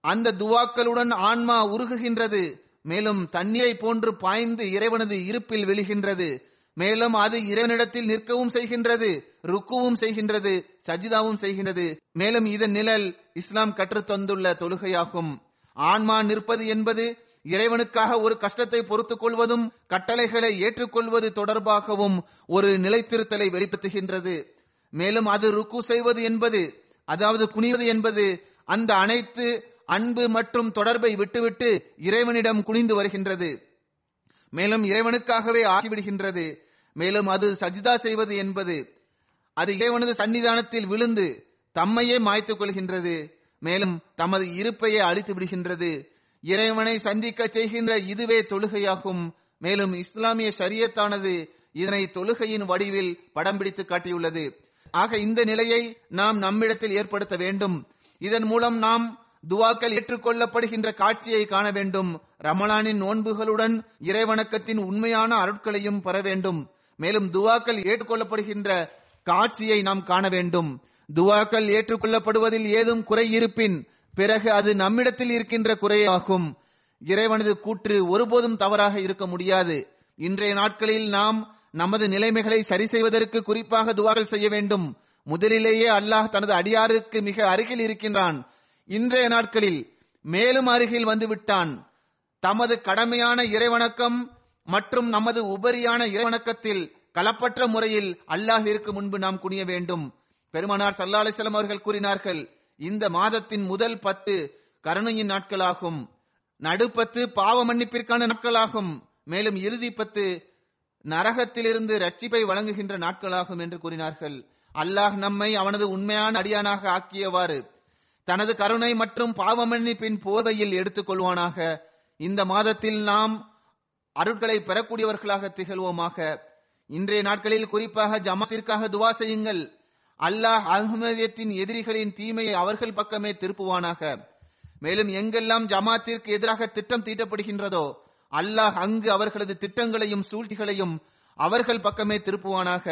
அந்த துவாக்களுடன் ஆன்மா உருகுகின்றது. மேலும் தண்ணீரை போன்று பாய்ந்து இறைவனது இருப்பில் விழுகின்றது. மேலும் அது இறைவனிடத்தில் நிற்கவும் செய்கின்றது ருக்குவும் செய்கின்றது சஜிதாவும் செய்கின்றது. மேலும் இதன் நிழல் இஸ்லாம் கற்றுத்தந்துள்ள தொழுகையாகும். ஆன்மா நிற்பது என்பது இறைவனுக்காக ஒரு கஷ்டத்தை பொறுத்துக் கொள்வதும் கட்டளைகளை ஏற்றுக்கொள்வது தொடர்பாகவும் ஒரு நிலைத்திருத்தலை வெளிப்படுத்துகின்றது. மேலும் அது ருக்கு செய்வது என்பது அதாவது குனிவது என்பது அந்த அனைத்து அன்பு மற்றும் தொடர்பை விட்டுவிட்டு இறைவனிடம் குனிந்து வருகின்றது. மேலும் இறைவனுக்காகவே ஆகிவிடுகின்றது. மேலும் அது சஜிதா செய்வது என்பது. அது இறைவனது சன்னிதானத்தில் விழுந்து தம்மையே மாய்த்துக் கொள்கின்றது. மேலும் தமது இருப்பையே அழித்து விடுகின்றது. இறைவனை சந்திக்க செய்கின்ற இதுவே தொழுகையாகும். மேலும் இஸ்லாமிய ஷரியத்தானது இதனை தொழுகையின் வடிவில் படம் பிடித்து காட்டியுள்ளது. ஆக இந்த நிலையை நாம் நம்மிடத்தில் ஏற்படுத்த வேண்டும். இதன் மூலம் நாம் துவாக்கள் ஏற்றுக்கொள்ளப்படுகின்ற காட்சியை காண வேண்டும். ரமலானின் நோன்புகளுடன் இறைவணக்கத்தின் உண்மையான அருட்களையும் பெற வேண்டும். மேலும் துவாக்கள் ஏற்றுக்கொள்ளப்படுகின்ற காட்சியை நாம் காண வேண்டும். துவாக்கள் ஏற்றுக்கொள்ளப்படுவதில் ஏதும் குறை இருப்பின் பிறகு அது நம்மிடத்தில் இருக்கின்ற குறையாகும். இறைவனது கூற்று ஒருபோதும் தவறாக இருக்க முடியாது. இன்றைய நாட்களில் நாம் நமது நிலைமைகளை சரி செய்வதற்கு குறிப்பாக துவாக்கள் செய்ய வேண்டும். முதலிலேயே அல்லாஹ் தனது அடியாருக்கு மிக அருகில் இருக்கின்றான். இன்றைய நாட்களில் மேலும் அருகில் வந்துவிட்டான். தமது கடமையான இறைவணக்கம் மற்றும் நமது உபரியான இறைவணக்கத்தில் களப்பற்ற முறையில் அல்லாஹிற்கு முன்பு நாம் குனிய வேண்டும். பெருமானார் சல்லா அவர்கள் கூறினார்கள் இந்த மாதத்தின் முதல் பத்து கருணையின் நாட்களாகும். நடுப்பத்து பாவ மன்னிப்பிற்கான நாட்களாகும். மேலும் இறுதி பத்து நரகத்திலிருந்து ரட்சிப்பை வழங்குகின்ற நாட்களாகும் என்று கூறினார்கள். அல்லாஹ் நம்மை அவனது உண்மையான அடியானாக ஆக்கியவாறு தனது கருணை மற்றும் பாவமன்னிப்பின் போர்வையில் எடுத்துக் கொள்வானாக. இந்த மாதத்தில் நாம் அருட்களை பெறக்கூடியவர்களாக திகழ்வோமாக. இன்றைய நாட்களில் குறிப்பாக ஜமாத்திற்காக துவா செய்யுங்கள். அல்லாஹ் அகமதியத்தின் எதிரிகளின் தீமையை அவர்கள் பக்கமே திருப்புவானாக. மேலும் எங்கெல்லாம் ஜமாத்திற்கு எதிராக திட்டம் தீட்டப்படுகின்றதோ அல்லாஹ் அங்கு அவர்களது திட்டங்களையும் சூழ்ச்சிகளையும் அவர்கள் பக்கமே திருப்புவானாக.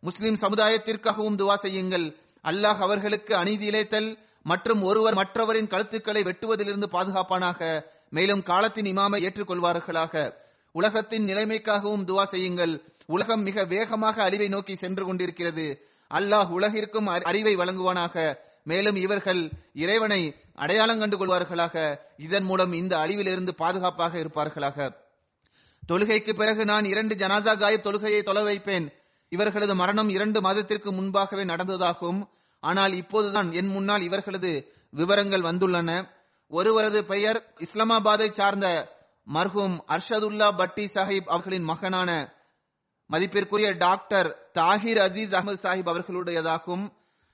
முஸ்லிம் சமுதாயத்திற்காகவும் துவா செய்யுங்கள். அல்லாஹ் அவர்களுக்கு அநீதி இழைத்தல் மற்றும் ஒருவர் மற்றவரின் கழுத்துக்களை வெட்டுவதிலிருந்து பாதுகாப்பானாக மேலும் காலத்தின் இமாமை ஏற்றுக்கொள்வார்களாக. உலகத்தின் நிலைமைக்காகவும் துவா செய்யுங்கள். உலகம் மிக வேகமாக அழிவை நோக்கி சென்று கொண்டிருக்கிறது. அல்லாஹ் உலகிற்கும் அறிவை வழங்குவானாக. மேலும் இவர்கள் இறைவனை அடையாளம் கண்டு கொள்வார்களாக இதன் மூலம் இந்த அழிவிலிருந்து பாதுகாப்பாக இருப்பார்களாக. தொழுகைக்கு பிறகு நான் இரண்டு ஜனாதா காயப் தொழுகையை தொலை வைப்பேன். இவர்களது மரணம் இரண்டு மாதத்திற்கு முன்பாகவே நடந்ததாகவும் ஆனால் இப்போதுதான் என் முன்னால் இவர்களது விவரங்கள் வந்துள்ளன. ஒருவரது பெயர் இஸ்லாமாபாத்தை சார்ந்த மர்ஹூம் அர்ஷதுல்லா பட்டி சாஹிப் அவர்களின் மகனான மதிப்பிற்குரிய டாக்டர் தாஹிர் அசீஸ் அகமது சாஹிப் அவர்களுடையதாகும்.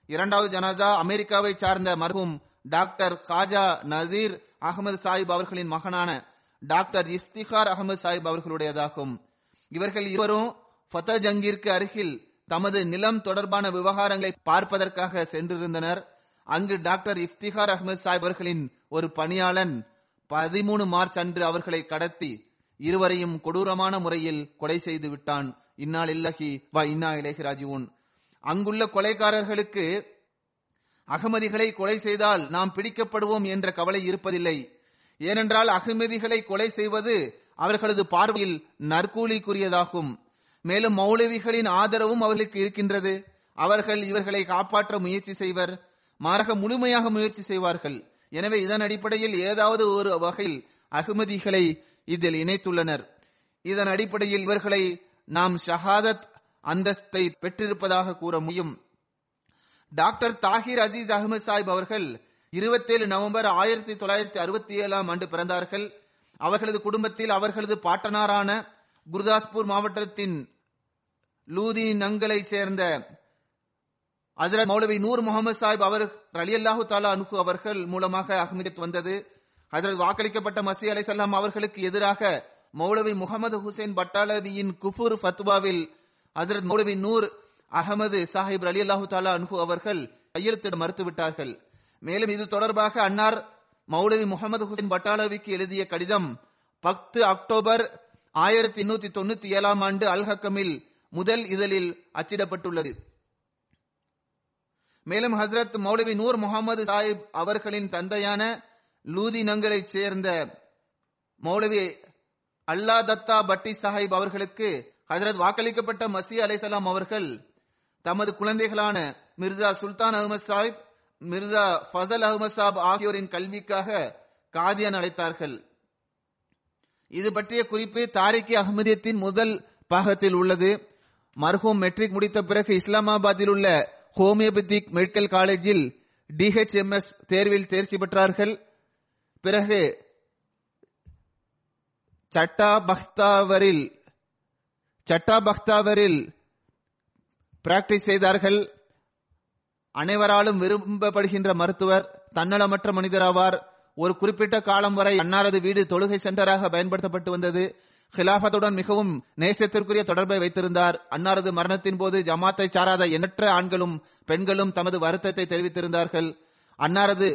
இரண்டாவது ஜனாதா அமெரிக்காவை சார்ந்த மர்ஹூம் டாக்டர் காஜா நசீர் அகமது சாஹிப் அவர்களின் மகனான டாக்டர் இஃப்திகார் அகமது சாஹிப் அவர்களுடையதாகும். இவர்கள் இருவரும் ஃபத்த ஜங்கிற்கு அருகில் தமது நிலம் தொடர்பான விவகாரங்களை பார்ப்பதற்காக சென்றிருந்தனர். அங்கு டாக்டர் இஃப்திகார் அகமது சாஹிப் அவர்களின் ஒரு பணியாளன் பதிமூணு மார்ச் அன்று அவர்களை கடத்தி இருவரையும் கொடூரமான முறையில் கொலை செய்து விட்டான். இன்னால் இல்லஹி வா இன்னா இலேஹி அங்குள்ள கொலைக்காரர்களுக்கு அகமதிகளை கொலை செய்தால் நாம் பிடிக்கப்படுவோம் என்ற கவலை இருப்பதில்லை. ஏனென்றால் அகமதிகளை கொலை செய்வது அவர்களது பார்வையில் நற்கூலிக்குரியதாகும். மேலும் மௌலவிகளின் ஆதரவும் அவர்களுக்கு இருக்கின்றது. அவர்கள் இவர்களை காப்பாற்ற முயற்சி செய்வர். மாறாக முழுமையாக முயற்சி செய்வார்கள். எனவே இதன் அடிப்படையில் ஏதாவது ஒரு வகையில் அகமதிகளை இதில் இணைத்துள்ளனர். இதன் அடிப்படையில் இவர்களை நாம் ஷஹாதத் அந்தஸ்தை பெற்றிருப்பதாக கூற முடியும். டாக்டர் தாஹிர் அசீஸ் அகமது சாஹிப் அவர்கள் இருபத்தேழு நவம்பர் ஆயிரத்தி தொள்ளாயிரத்தி அறுபத்தி ஏழாம் ஆண்டு பிறந்தார்கள். அவர்களது குடும்பத்தில் அவர்களது பாட்டனாரான குருதாஸ்பூர் மாவட்டத்தின் லூதி நங்கலை சேர்ந்த ஹசரத் மௌலவி நூர் முகமது சாஹிப் அவர் அலி அல்லாஹு தாலா அனுகு அவர்கள் மூலமாக அகமதியத் வந்தது. ஹசரத் வாக்களிக்கப்பட்ட மசி அலை அவர்களுக்கு எதிராக மௌலவி முகமது ஹுசைன் பட்டாலவியின் குஃபூர் ஃபத்வாவில் ஹசரத் மௌலவி நூர் அகமது சாஹிப் அலி அல்லாஹு தாலா அனுகு அவர்கள் கையெழுத்திட மறுத்துவிட்டார்கள். மேலும் இது தொடர்பாக அன்னார் மௌலவி முகமது ஹுசைன் பட்டாலவிக்கு எழுதிய கடிதம் பத்து அக்டோபர் ஆயிரத்தி எண்ணூத்தி தொண்ணூத்தி ஏழாம் ஆண்டு அல் ஹக்கமில் முதல் இதழில் அச்சிடப்பட்டுள்ளது. மேலும் ஹசரத் மௌலவி நூர் முகமது சாஹிப் அவர்களின் தந்தையான லூதி நங்களைச் சேர்ந்த மௌலவி அல்லா தத்தா பட்டி சாஹிப் அவர்களுக்கு ஹசரத் வாக்களிக்கப்பட்ட மசி அலைசலாம் அவர்கள் தமது குழந்தைகளான மிர்சா சுல்தான் அகமது சாஹிப் மிர்சா ஃபசல் அகமது சாப் ஆகியோரின் கல்விக்காக காதியான் அழைத்தார்கள் இது பற்றிய குறிப்பு தாரிகி அகமதியத்தின் முதல் பாகத்தில் உள்ளது. மர்ஹூம் மெட்ரிக் முடித்த பிறகு இஸ்லாமாபாத்தில் உள்ள ஹோமியோபதிக் மெடிக்கல் காலேஜில் டிஹெச்எம்எஸ் தேர்வில் தேர்ச்சி பெற்றார்கள். பிறகு சட்டா பக்தாவரில் சட்டா பக்தாவரில் பிராக்டிஸ் செய்தார்கள். அனைவராலும் விரும்பப்படுகின்ற மருத்துவர் தன்னலமற்ற மனிதராவார். ஒரு குறிப்பிட்ட காலம் வரை அன்னாரது வீடு தொழுகை சென்டராக பயன்படுத்தப்பட்டு வந்தது. ஹிலாபத்துடன் மிகவும் நேசத்திற்குரிய தொடர்பை வைத்திருந்தார். அன்னாரது மரணத்தின் போது ஜமாத்தை சாராத எண்ணற்ற ஆண்களும் பெண்களும் தமது வருத்தத்தை தெரிவித்திருந்தார்கள். அன்னாரது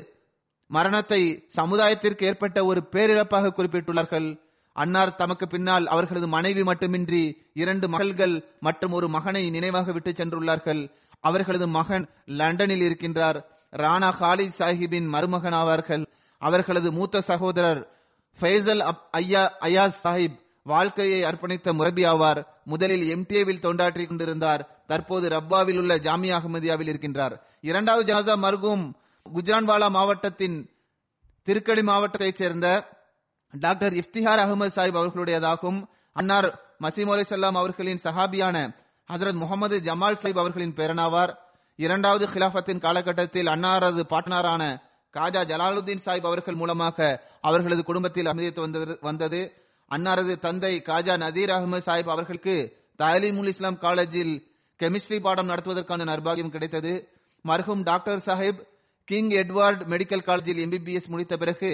மரணத்தை சமுதாயத்திற்கு ஏற்பட்ட ஒரு பேரிழப்பாக குறிப்பிட்டுள்ளார்கள். அன்னார் தமக்கு பின்னால் அவர்களது மனைவி மட்டுமின்றி இரண்டு மகள்கள் மற்றும் ஒரு மகனை நினைவாக விட்டு சென்றுள்ளார்கள். அவர்களது மகன் லண்டனில் இருக்கின்றார். ராணா ஹாலி சாஹிப்பின் மருமகன் ஆவார்கள் அவர்களது மூத்த சகோதரர் ஃபைசல் அப்- அயாஸ் சாஹிப் வாழ்க்கையை அர்ப்பணித்த முரபி ஆவார். முதலில் எம்டிஏவில் தொண்டாற்றிக் கொண்டிருந்தார். தற்போது ரப்பாவில் உள்ள ஜாமியா அகமதியாவில் இருக்கின்றார். இரண்டாவது ஜனாதா மர்கூம் குஜ்ரான்வாலா மாவட்டத்தின் திருக்கடி மாவட்டத்தைச் சேர்ந்த டாக்டர் இஃப்திஹார் அகமது சாஹிப் அவர்களுடையதாகும். அன்னார் மசீம் அலி சல்லாம் அவர்களின் சஹாபியான ஹசரத் முகமது ஜமால் சைப் அவர்களின் பேரனாவார். இரண்டாவது கிலாபத்தின் காலகட்டத்தில் அன்னாரது பாட்னாரான காஜா ஜலாலுத்தீன் சாஹிப் அவர்கள் மூலமாக அவர்களது குடும்பத்தில் அமைதித்து வந்தது வந்தது. அன்னாரது தந்தை காஜா நதீர் அகமது சாஹிப் அவர்களுக்கு தாலீமுல் இஸ்லாம் காலேஜில் கெமிஸ்ட்ரி பாடம் நடத்துவதற்கான நர்பாகியம் கிடைத்தது. மர்ஹும் doctor Sahib King Edward medical காலேஜில் எம்பிபிஎஸ் முடித்த பிறகு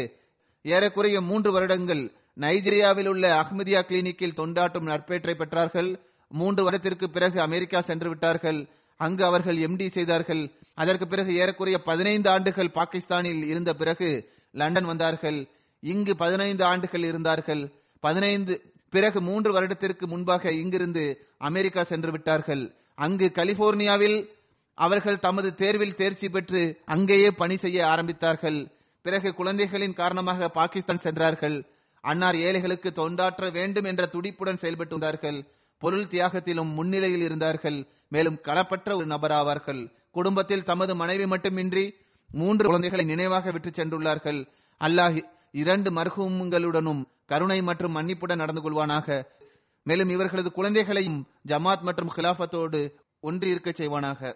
ஏறக்குறைய மூன்று வருடங்கள் நைஜீரியாவில் உள்ள அஹ்மதியா கிளினிக்கில் தொண்டாற்றும் நற்பேற்றை பெற்றார்கள். மூன்று வருடத்திற்கு பிறகு அமெரிக்கா சென்று விட்டார்கள். அங்கு அவர்கள் எம்டி செய்தார்கள். அதற்கு பிறகு ஏறக்குறைய பதினைந்து ஆண்டுகள் பாகிஸ்தானில் இருந்த பிறகு லண்டன் வந்தார்கள். இங்கு பதினைந்து ஆண்டுகள் இருந்தார்கள். பதினைந்து பிறகு மூன்று வருடத்திற்கு முன்பாக இங்கிருந்து அமெரிக்கா சென்று விட்டார்கள். அங்கு கலிபோர்னியாவில் அவர்கள் தமது தேர்வில் தேர்ச்சி பெற்று அங்கேயே பணி செய்ய ஆரம்பித்தார்கள். பிறகு குழந்தைகளின் காரணமாக பாகிஸ்தான் சென்றார்கள். அன்னார் ஏழைகளுக்கு தொண்டாற்ற வேண்டும் என்ற துடிப்புடன் செயல்பட்டு வந்தார்கள். பொருள் தியாகத்திலும் முன்னிலையில் இருந்தார்கள். மேலும் களப்பற்ற ஒரு நபராவார்கள். குடும்பத்தில் தமது மனைவி மட்டுமின்றி மூன்று குழந்தைகளை நினைவாக விட்டு சென்றுள்ளார்கள். அல்லாஹ் இரண்டு மர்ஹூம்களுடனும் கருணை மற்றும் மன்னிப்புடன் நடந்து கொள்வானாக. மேலும் இவர்களது குழந்தைகளையும் ஜமாத் மற்றும் கிலாபத்தோடு ஒன்றி செய்வானாக.